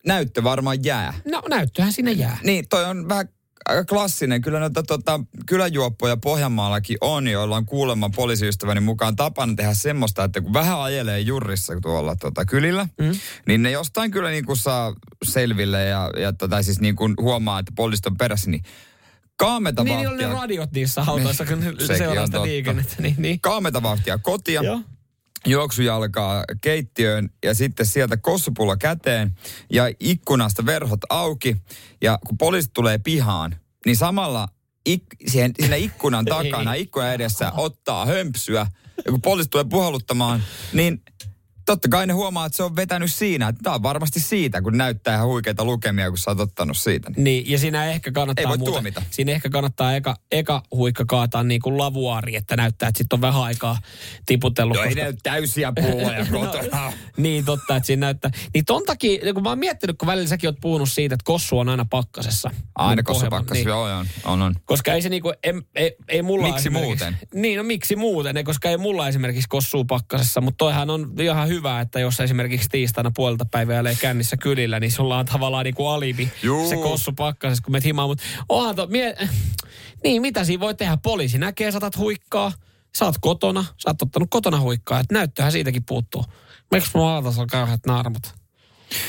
näyttö varmaan jää. No näyttöhän sinne jää. Niin, toi on vähän aika klassinen. Kyllä noita tota, kyläjuoppoja Pohjanmaallakin on, joilla on kuulemma poliisiystäväni mukaan tapana tehdä semmoista, että kun vähän ajelee jurrissa tuolla tota, kylillä, mm. niin ne jostain kyllä niin kuin saa selville ja, ja tota, siis niin kuin huomaa, että poliisit on perässä, niin kaameta niin, vauhtia. Niin, ne radiot niissä autoissa, kun seuraa sitä liikennettä. Niin, niin. Kaameta vauhtia kotia. Joo juoksujalkaa keittiöön ja sitten sieltä kossupulla käteen ja ikkunasta verhot auki. Ja kun poliisit tulee pihaan, niin samalla ik, siihen, siinä ikkunan takana, ikkunan edessä ottaa hömpsyä. Ja kun poliisit tulee puhalluttamaan, niin totta kai ne huomaa, että se on vetänyt siinä. Tämä on varmasti siitä, kun näyttää ihan huikeita lukemia, kun sä oot ottanut siitä. Niin, ja siinä ehkä kannattaa Ei voi muuten, tuomita. Siinä ehkä kannattaa eka, eka huikka kaataa niin kuin lavuari, että näyttää, että sitten on vähän aikaa tiputellut. Joo, koska... ei täysiä pulloja no, kotona. niin, totta, että siinä näyttää. Niin ton takia, kun mä oon miettinyt, kun välillä säkin oot puhunut siitä, että kossu on aina pakkasessa. Aina niin kossu pakkasessa, niin. joo, on, on, on. Koska ei se niinku, ei, ei, ei mulla Miksi muuten? Niin, no miksi muuten, koska ei mulla esimerkiksi kossuu pakkasessa, mutta toihan on ihan hyvä, että jos esimerkiksi tiistaina puolelta päivää ei kännissä kylillä, niin sulla on tavallaan niin kuin alibi Juu. se kossu pakkasessa, kun menet himaan. Mutta onhan to, mie... niin, mitä siinä voi tehdä? Poliisi näkee, saatat huikkaa. Sä oot kotona, sä oot ottanut kotona huikkaa, että näyttöhän siitäkin puuttuu. Miksi mulla aatas on kauheat naarmut?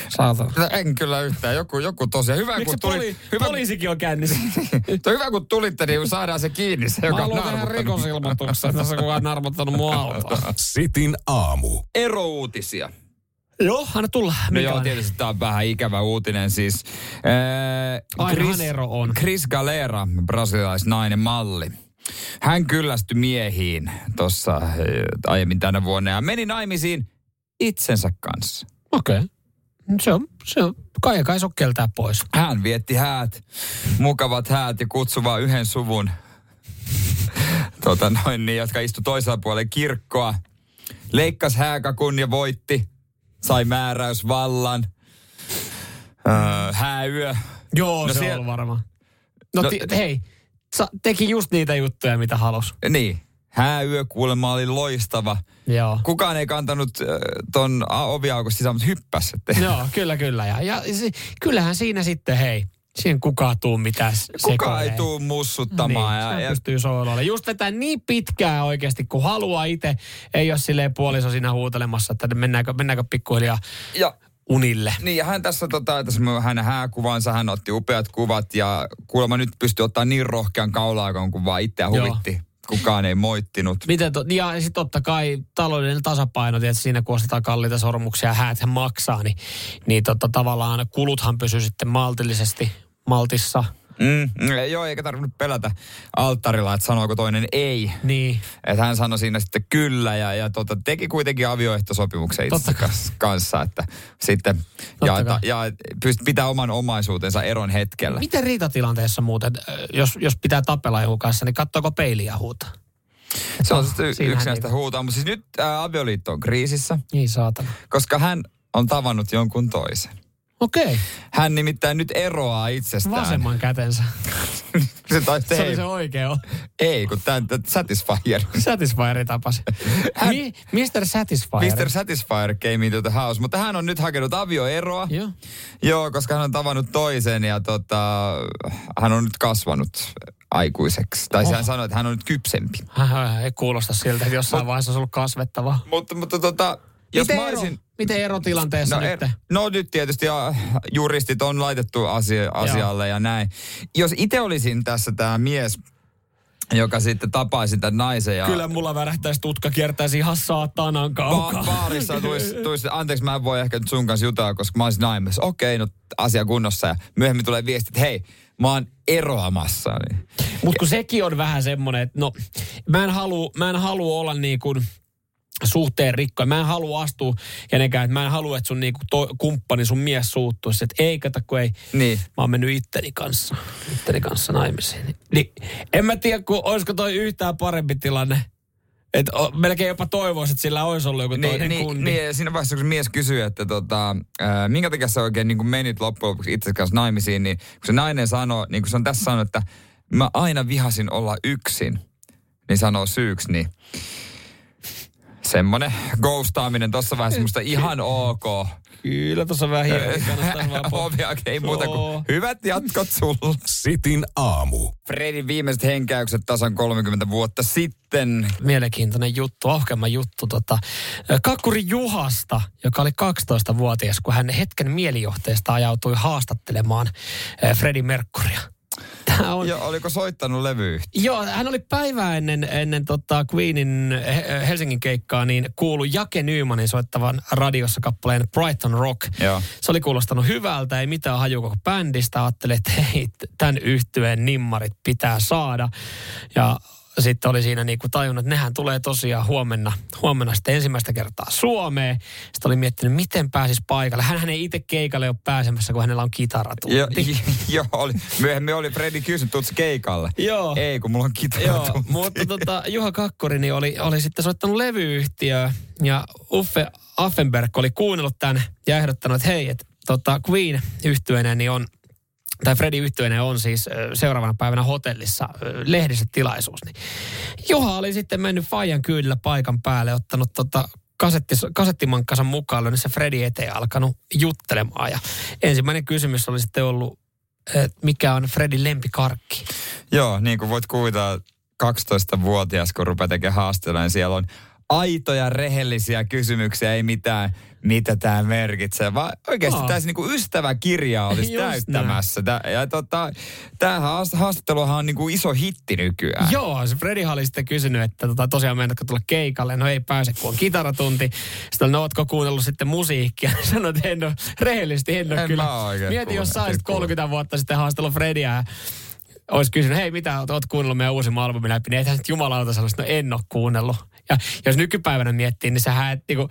Saatana. En kyllä yhtään. Joku, joku tosiaan. Hyvä, Miksi kun tuli, poli, hyvä, poliisikin on kännissä? hyvä, kun tulitte, niin saadaan se kiinni. Se, joka Mä haluan tehdä rikosilmoituksen, että tässä kukaan narmottanut mua autoa. Sitin aamu. Erouutisia. Joo, anna tulla. No joo, tietysti tämä on vähän ikävä uutinen siis. Äh, Chris, ero on. Chris Galera, brasilialaisnainen malli. Hän kyllästyi miehiin tuossa äh, aiemmin tänä vuonna ja meni naimisiin itsensä kanssa. Okei. Okay. Se on, se on, kai kai sokkeltää pois. Hän vietti häät, mukavat häät ja kutsuva yhden suvun, tota noin, niin, jotka istu toisella puolella kirkkoa. Leikkas hääkakun ja voitti sai määräysvallan. Öö, hääyö. Joo, no se siellä... on varma. No, no t- hei, sa, teki just niitä juttuja, mitä halus. Niin. Hääyö kuulemma oli loistava. Joo. Kukaan ei kantanut äh, ton oviaukosta sisään, mutta hyppäs. Joo, kyllä, kyllä. Ja, ja se, kyllähän siinä sitten, hei, siihen kukaan tuu mitään Kukaan ei tuu mussuttamaan. Niin, ja, ja... pystyy sooloille. Just vetää niin pitkään oikeasti, kun haluaa itse. Ei ole silleen puoliso siinä huutelemassa, että mennäänkö, mennäänkö pikkuhiljaa ja unille. Niin, ja hän tässä, tota, tässä hänen hääkuvansa, hän otti upeat kuvat ja kuulemma nyt pystyy ottaa niin rohkean kaulaakon, kun vaan itseä huvitti. Joo. Kukaan ei moittinut. Miten to, ja sitten totta kai taloudellinen tasapaino, että siinä kun ostetaan kalliita sormuksia ja häät maksaa, niin, niin tota, tavallaan kuluthan pysyy sitten maltillisesti maltissa – Mm, mm, joo, eikä tarvinnut pelätä alttarilla, että sanooko toinen ei. Niin. Että hän sanoi siinä sitten kyllä ja, ja tota, teki kuitenkin avioehtosopimuksen itse kanssa, että sitten ja, ta, ja pyst, pitää oman omaisuutensa eron hetkellä. Miten riitatilanteessa muuten, jos, jos pitää tapella jonkun kanssa, niin katsoako peiliä huuta? Se on sitten yksi näistä niin. huutaa, mutta siis nyt ää, avioliitto on kriisissä. Niin saatana. Koska hän on tavannut jonkun toisen. Okei. Okay. Hän nimittäin nyt eroaa itsestään. Vasemman kätensä. se, taisi, se oli se oikea. Ei, kun tämä Satisfyer. Satisfyer tapasi. Hän, Mi, Mr. Satisfyer. Mr. Satisfyer came into the house. Mutta hän on nyt hakenut avioeroa. Joo. Joo, koska hän on tavannut toisen ja tota, hän on nyt kasvanut aikuiseksi. Tai oh. hän sanoi, että hän on nyt kypsempi. Ei kuulosta siltä, että jossain vaiheessa olisi ollut kasvettava. Mutta, mutta tota, jos Miten mä olisin... Ero? Miten erotilanteessa no, nyt? Er, no nyt tietysti ja juristit on laitettu asia, asialle Joo. ja näin. Jos itse olisin tässä tämä mies, joka sitten tapaisi tämän naisen. Ja... Kyllä mulla värähtäisi tutka, kiertäisi ihan saatanan kaukaa. Ba- baarissa tuisi, tuisi, anteeksi mä en voi ehkä nyt sun kanssa jutella, koska mä olisin naimessa. Okei, no asia kunnossa. Ja myöhemmin tulee viesti, että hei, mä oon eroamassa. Niin. Mutta kun sekin on vähän semmoinen, että no, mä en halua, mä en halua olla niin kuin suhteen rikkoja. Mä en halua astua kenenkään, että mä en halua, että sun niinku to, kumppani, sun mies suuttuisi. Että ei, kato, kun ei. Niin. Mä oon mennyt itteni kanssa, itteni kanssa naimisiin. Niin, en mä tiedä, kun olisiko toi yhtään parempi tilanne. Et o, melkein jopa toivoisi, että sillä olisi ollut joku niin, toinen niin, kundi. Niin, siinä vaiheessa, kun mies kysyy, että tota, äh, minkä takia sä oikein niin menit loppujen lopuksi itse kanssa naimisiin, niin kun se nainen sanoo, niin kuin se on tässä sanonut, että mä aina vihasin olla yksin, niin sanoo syyksi, niin semmonen ghostaaminen tuossa vaiheessa musta ihan ok. Kyllä, tuossa vähän Ovia, ei muuta kuin hyvät jatkot sulla. Sitin aamu. Fredin viimeiset henkäykset tasan 30 vuotta sitten. Mielenkiintoinen juttu, ohkelma juttu. Tota, Kakkuri Juhasta, joka oli 12-vuotias, kun hän hetken mielijohteesta ajautui haastattelemaan Fredin Merkkuria. Tämä on... Joo, oliko soittanut levy Joo, hän oli päivää ennen, ennen tota Queenin Helsingin keikkaa, niin kuulu Jake Nymanin soittavan radiossa kappaleen Brighton Rock. Joo. Se oli kuulostanut hyvältä, ei mitään haju koko bändistä. Ajattelin, että hei, tämän yhtyeen nimmarit pitää saada. Ja sitten oli siinä niin kuin tajunnut, että nehän tulee tosiaan huomenna, huomenna sitten ensimmäistä kertaa Suomeen. Sitten oli miettinyt, miten pääsis paikalle. Hän ei itse keikalle ole pääsemässä, kun hänellä on kitaratunti. Joo, jo, oli. Myöhemmin oli Fredi kysynyt, tuutko keikalle? Joo. Ei, kun mulla on kitaratunti. Joo, mutta tota, Juha Kakkorini oli, oli sitten soittanut levyyhtiöä ja Uffe Affenberg oli kuunnellut tämän ja ehdottanut, että hei, että tota Queen yhtyeenä niin on tai Fredi Yhtyinen on siis seuraavana päivänä hotellissa tilaisuus. Niin Juha oli sitten mennyt Fajan kyydillä paikan päälle, ottanut tota kasetti, kasettimankkansa mukaan, niin se Fredi eteen alkanut juttelemaan. Ja ensimmäinen kysymys oli sitten ollut, että mikä on Fredin lempikarkki? Joo, niin kuin voit kuvitella, 12-vuotias, kun rupeaa tekemään haastelua, niin siellä on aitoja, rehellisiä kysymyksiä, ei mitään mitä tämä merkitsee, vaan oikeasti oh. tässä niinku ystäväkirja olisi Just täyttämässä. Tää, ja tota, tämähän haastatteluhan on niinku iso hitti nykyään. Joo, se Freddy oli sitten kysynyt, että tota, tosiaan meinaatko tulla keikalle? No ei pääse, kun on kitaratunti. Sitten no ootko kuunnellut sitten musiikkia? Sanoit, että en ole, rehellisesti en ole en kyllä. Mieti, jos saisit 30 vuotta sitten haastellut Fredia olisi kysynyt, hei mitä, oot, oot kuunnellut meidän uusimman albumin läpi, niin eihän jumalauta sanoisi, no en ole kuunnellut. Ja jos nykypäivänä miettii, niin sähän et niinku,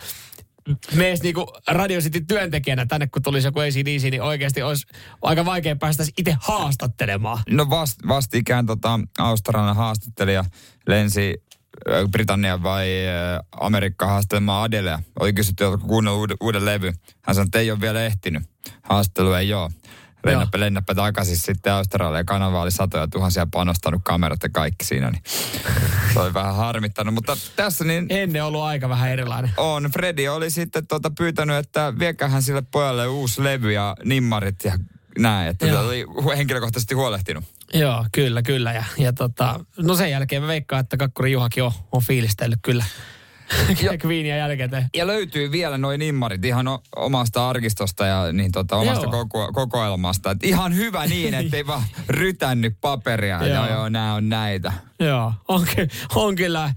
mees niinku Radio City työntekijänä tänne, kun tulisi joku ACDC, niin oikeasti olisi aika vaikea päästä itse haastattelemaan. No vast, vastikään tota, australian haastattelija lensi Britannia vai Amerikka haastelemaan Adelea. Oli kysytty, että kuunnellut uuden, uuden levy. Hän sanoi, että ei ole vielä ehtinyt. Haastattelu ei ole lennäpä, lennäpä takaisin sitten Australiaan. Kanava oli satoja tuhansia panostanut kamerat ja kaikki siinä, niin se oli vähän harmittanut. Mutta tässä niin... Ennen ollut aika vähän erilainen. On. Freddy oli sitten tuota pyytänyt, että viekähän sille pojalle uusi levy ja nimmarit ja näin, että Joo. oli henkilökohtaisesti huolehtinut. Joo, kyllä, kyllä. Ja, ja tota, no sen jälkeen mä veikkaan, että Kakkuri Juhakin on, on fiilistellyt kyllä Queenia jälkeen. Ja löytyy vielä noin immarit ihan o, omasta arkistosta ja niin tota, omasta koko, kokoelmasta. Et ihan hyvä niin, ettei vaan rytännyt paperia. joo, joo, nämä on näitä. Joo, on, on, kyllä,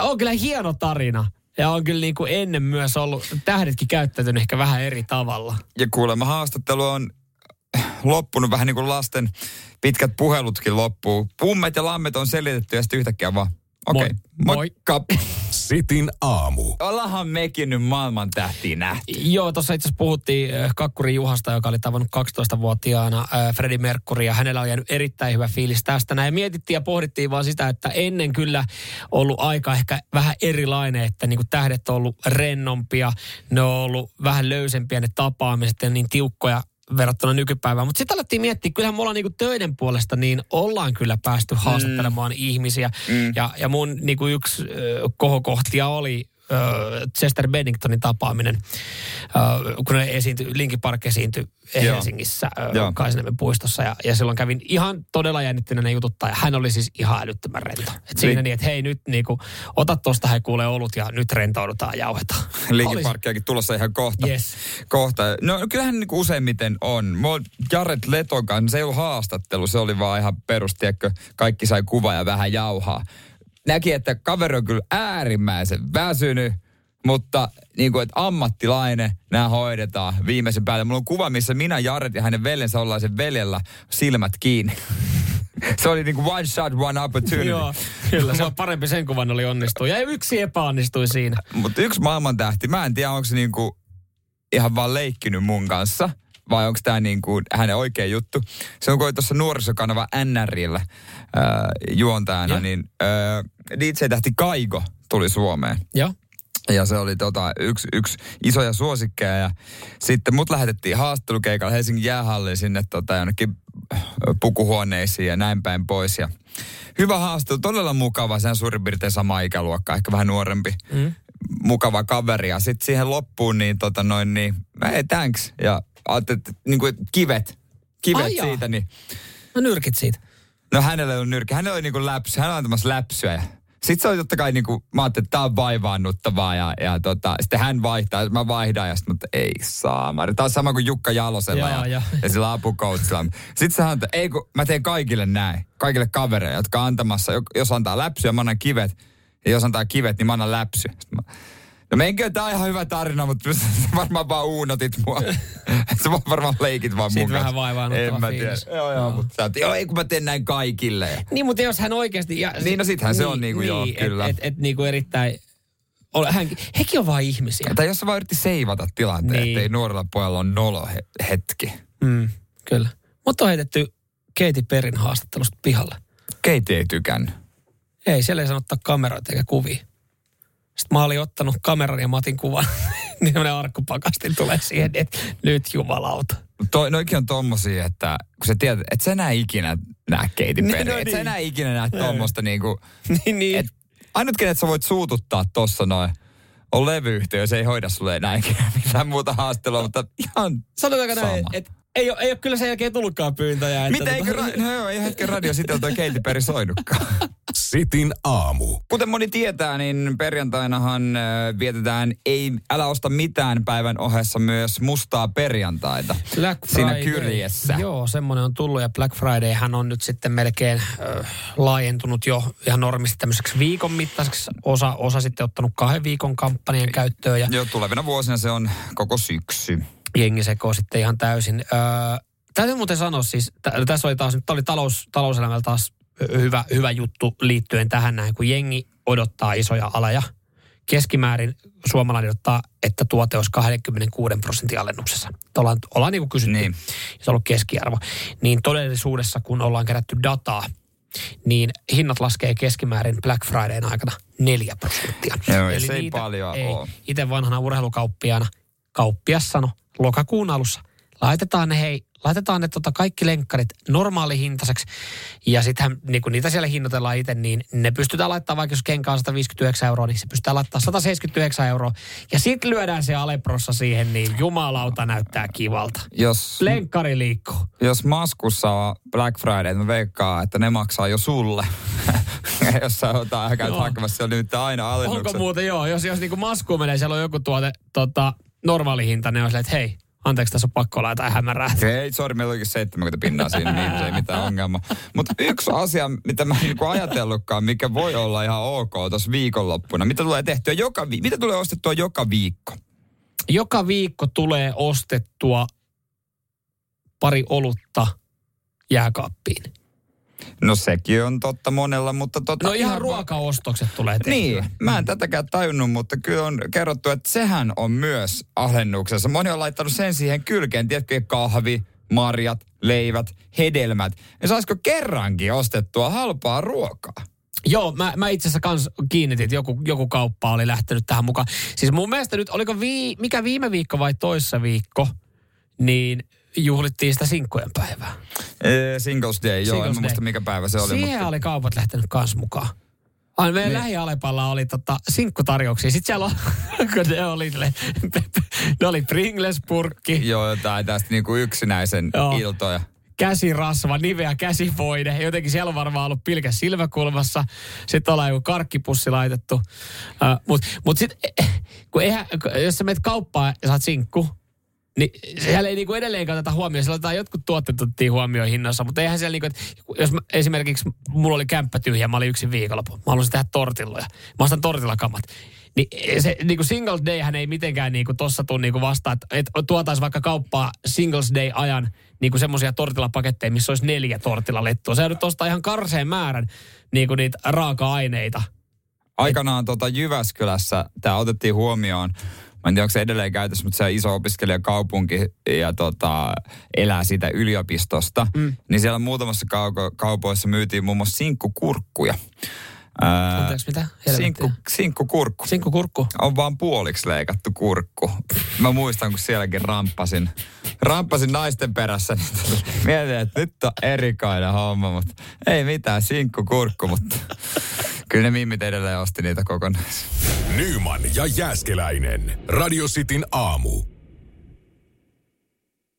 on kyllä hieno tarina. Ja on kyllä niin kuin ennen myös ollut, tähdetkin käyttäytynyt ehkä vähän eri tavalla. Ja kuulemma haastattelu on loppunut vähän niin kuin lasten pitkät puhelutkin loppuu. Pummet ja lammet on selitetty ja sitten yhtäkkiä vaan, okei, okay, moi. moikka. Sitin aamu. Ollaanhan mekin nyt maailman tähtiä nähty. Joo, tuossa itse asiassa puhuttiin äh, Kakkuri Juhasta, joka oli tavannut 12-vuotiaana äh, Freddie Mercury, ja hänellä oli jäänyt erittäin hyvä fiilis tästä. Näin mietittiin ja pohdittiin vaan sitä, että ennen kyllä ollut aika ehkä vähän erilainen, että niin kuin tähdet on ollut rennompia, ne on ollut vähän löysempiä ne tapaamiset ja niin tiukkoja verrattuna nykypäivään. Mutta sitten alettiin miettiä, kyllähän me ollaan niinku töiden puolesta, niin ollaan kyllä päästy haastattelemaan mm. ihmisiä. Mm. Ja, ja mun niinku yksi äh, kohokohtia oli Chester Benningtonin tapaaminen, kun ne esiintyi, Linkin Park esiintyi Helsingissä Kaisaniemen puistossa. Ja, ja silloin kävin ihan todella jännittyneenä jututtaa. Ja hän oli siis ihan älyttömän rento. Et siinä niin, että hei nyt niinku, ota tosta he kuulee olut ja nyt rentoudutaan ja jauhetaan. Linkin Parkkiakin tulossa ihan kohta. Yes. kohta. No kyllähän niinku useimmiten on. Mulla Jared Leton kanssa, se ei ollut haastattelu, se oli vaan ihan perustiekö. Kaikki sai kuva ja vähän jauhaa näki, että kaveri on kyllä äärimmäisen väsynyt, mutta niin kuin, että ammattilainen, nämä hoidetaan viimeisen päälle. Mulla on kuva, missä minä, Jared ja hänen veljensä ollaan sen veljellä silmät kiinni. se oli niin kuin one shot, one opportunity. Joo, kyllä. Se on parempi sen kuvan oli onnistua. Ja yksi epäonnistui siinä. Mutta yksi maailmantähti, mä en tiedä, onko se niin kuin ihan vaan leikkinyt mun kanssa – vai onko tämä niin kuin hänen oikea juttu. Se on kuin tuossa nuorisokanava NRillä äh, juontajana, ja. niin äh, DJ-tähti Kaigo tuli Suomeen. Ja. Ja se oli tota, yksi, yksi isoja suosikkeja. Ja sitten mut lähetettiin haastattelukeikalle Helsingin jäähalliin sinne tota, jonnekin pukuhuoneisiin ja näin päin pois. Ja hyvä haastattelu, todella mukava. Sehän suurin piirtein sama ikäluokka, ehkä vähän nuorempi. Mm. Mukava kaveri. Ja sitten siihen loppuun niin, tota noin, niin, hey, thanks. Ja ajattelin, että niin kuin kivet, kivet Ai siitä. Niin. No nyrkit siitä. No hänellä on nyrkki. Hänellä oli niin kuin läpsy. Hän on antamassa läpsyä. Ja sitten se oli totta kai niin kuin, mä ajattelin, että tämä on vaivaannuttavaa ja, ja tota, sitten hän vaihtaa, mä vaihdan ja sitten, mutta ei saa. Tämä on sama kuin Jukka Jalosella ja, ja, ja sillä apukoutsilla. Sitten se että ei kun mä teen kaikille näin, kaikille kavereille, jotka on antamassa, jos antaa läpsyä, mä annan kivet. Ja jos antaa kivet, niin mä annan läpsy. Sitten mä, No menkö, tää on ihan hyvä tarina, mutta varmaan vaan uunotit mua. Sä varmaan leikit vaan Siitä mun vähän vaivaannuttava En mä tiedä. Joo, joo, no. mutta sä oot, joo, ei kun mä teen näin kaikille. Niin, mutta jos hän oikeasti... Ja, niin, no sittenhän niin, se on niinku niin, joo, kyllä. Et, et, et niinku erittäin... Hän, hekin on vain ihmisiä. Tai jos sä vaan yritti seivata tilanteen, niin. ettei nuorella pojalla on nolo he, hetki. Mm, kyllä. Mutta on heitetty Keiti Perin haastattelusta pihalle. Keiti ei tykännyt. Ei, siellä ei sanottaa kameroita eikä kuvia. Sitten mä olin ottanut kameran ja Matin kuvan. niin arkkupakastin tulee siihen, että nyt jumalauta. Toi, noikin on tommosia, että kun sä tiedät, että sä enää ikinä näe Katy Perry. Niin, no niin. sä enää ikinä näe tommosta niinku. niin, niin. Et, ainut kenet sä voit suututtaa tossa noin on levyyhtiö, jos ei hoida sulle näin mitään muuta haastelua, mutta ihan Sanotaanko näin, että ei ole, ei ole kyllä sen jälkeen tullutkaan pyyntöjä. Mitä eikö, tota... ra- no joo, ei hetken radio sitten toi Katy Perry soinutkaan. Sitin aamu. Kuten moni tietää, niin perjantainahan vietetään ei älä osta mitään päivän ohessa myös mustaa perjantaita. Black Friday. Siinä kyljessä. Joo, semmoinen on tullut ja Black Fridayhan on nyt sitten melkein äh, laajentunut jo ihan normisti tämmöiseksi viikon mittaiseksi. Osa, osa sitten ottanut kahden viikon kampanjan käyttöön. Ja... Joo, tulevina vuosina se on koko syksy jengi sekoo sitten ihan täysin. Öö, täytyy muuten sanoa siis, t- tässä oli taas, oli talous, talouselämällä taas hyvä, hyvä juttu liittyen tähän näin, kun jengi odottaa isoja alaja. Keskimäärin suomalainen odottaa, että tuote olisi 26 prosentin alennuksessa. Ollaan, ollaan niin kuin kysytty, niin. se on ollut keskiarvo. Niin todellisuudessa, kun ollaan kerätty dataa, niin hinnat laskee keskimäärin Black Fridayn aikana 4 prosenttia. Joo, Eli se ei niitä, paljon ei, ole. Itse vanhana urheilukauppiaana kauppias sanoi, lokakuun alussa. Laitetaan ne hei laitetaan ne tota kaikki lenkkarit normaalihintaiseksi ja sitten niin kun niitä siellä hinnoitellaan itse, niin ne pystytään laittamaan vaikka jos kenkä on 159 euroa, niin se pystytään laittamaan 179 euroa ja sitten lyödään se aleprossa siihen, niin jumalauta näyttää kivalta. Jos, Lenkkari liikkuu. Jos maskussa on Black Friday, mä veikkaan, että ne maksaa jo sulle. jos sä otat käyt hakemassa, se on nyt aina alennukset. Onko muuten joo, jos, jos niinku maskuun menee, siellä on joku tuote tota, normaali hinta, ne on silleen, että hei, anteeksi, tässä on pakko olla jotain hämärää. Ei, sori, meillä olikin 70 pinnaa siinä, niin se ei mitään ongelmaa. Mutta yksi asia, mitä mä en niinku ajatellutkaan, mikä voi olla ihan ok tuossa viikonloppuna. Mitä tulee tehtyä joka vi- mitä tulee ostettua joka viikko? Joka viikko tulee ostettua pari olutta jääkaappiin. No sekin on totta monella, mutta tota... No ihan ruokaostokset tulee tehtyä. Niin, mä en tätäkään tajunnut, mutta kyllä on kerrottu, että sehän on myös alennuksessa. Moni on laittanut sen siihen kylkeen, tiedätkö, kahvi, marjat, leivät, hedelmät. Ja saisiko kerrankin ostettua halpaa ruokaa? Joo, mä, mä itse asiassa kans kiinnitin, että joku, joku kauppa oli lähtenyt tähän mukaan. Siis mun mielestä nyt, oliko vii, mikä viime viikko vai toissa viikko, niin juhlittiin sitä sinkkujen päivää. Ee, Singles Day, joo, Singles en muista mikä päivä se oli. Siihen mutta... oli kaupat lähtenyt kans mukaan. Ai, meidän niin. lähialepalla oli tota, sinkkutarjouksia. Sitten siellä on, kun ne oli, ne oli Pringles-purkki, Joo, jotain tästä niinku yksinäisen Joo. iltoja. käsirasva, niveä käsivoide. Jotenkin siellä on varmaan ollut pilkä silmäkulmassa. Sitten ollaan joku karkkipussi laitettu. Uh, Mutta mut sitten, kun eihän, kun- jos sä menet kauppaan ja saat sinkku, niin siellä ei niinku edelleen oteta huomioon. Siellä otetaan jotkut tuotteet otettiin huomioon hinnassa, mutta eihän siellä niinku, että jos mä, esimerkiksi mulla oli kämppä tyhjä, mä olin yksin viikonloppu. Mä haluaisin tehdä tortilloja. Mä ostan tortillakamat. Niin se niinku Singles Day hän ei mitenkään niinku tossa tuu niinku vastaan, että et tuotais vaikka kauppaa Singles Day ajan niinku semmoisia tortillapaketteja, missä olisi neljä tortillalettua. Se ostaa ihan karseen määrän niinku niitä raaka-aineita. Aikanaan tota Jyväskylässä tämä otettiin huomioon. Mä en tiedä, onko se edelleen käytössä, mutta se on iso opiskelijakaupunki ja tota, elää siitä yliopistosta. Mm. Niin siellä muutamassa kauko, kaupoissa myytiin muun muassa sinkkukurkkuja. Ää, Anteeksi, mitä? sinkku, Helvettiä. sinkkukurkku. Sinkkukurkku. On vaan puoliksi leikattu kurkku. Mä muistan, kun sielläkin ramppasin, ramppasin naisten perässä. Niin tota, mietin, että nyt on erikoinen homma, mutta ei mitään, sinkkukurkku, mutta kyllä ne mimmit edelleen osti niitä kokonaisia. Nyman ja Jääskeläinen. Radio Cityn aamu.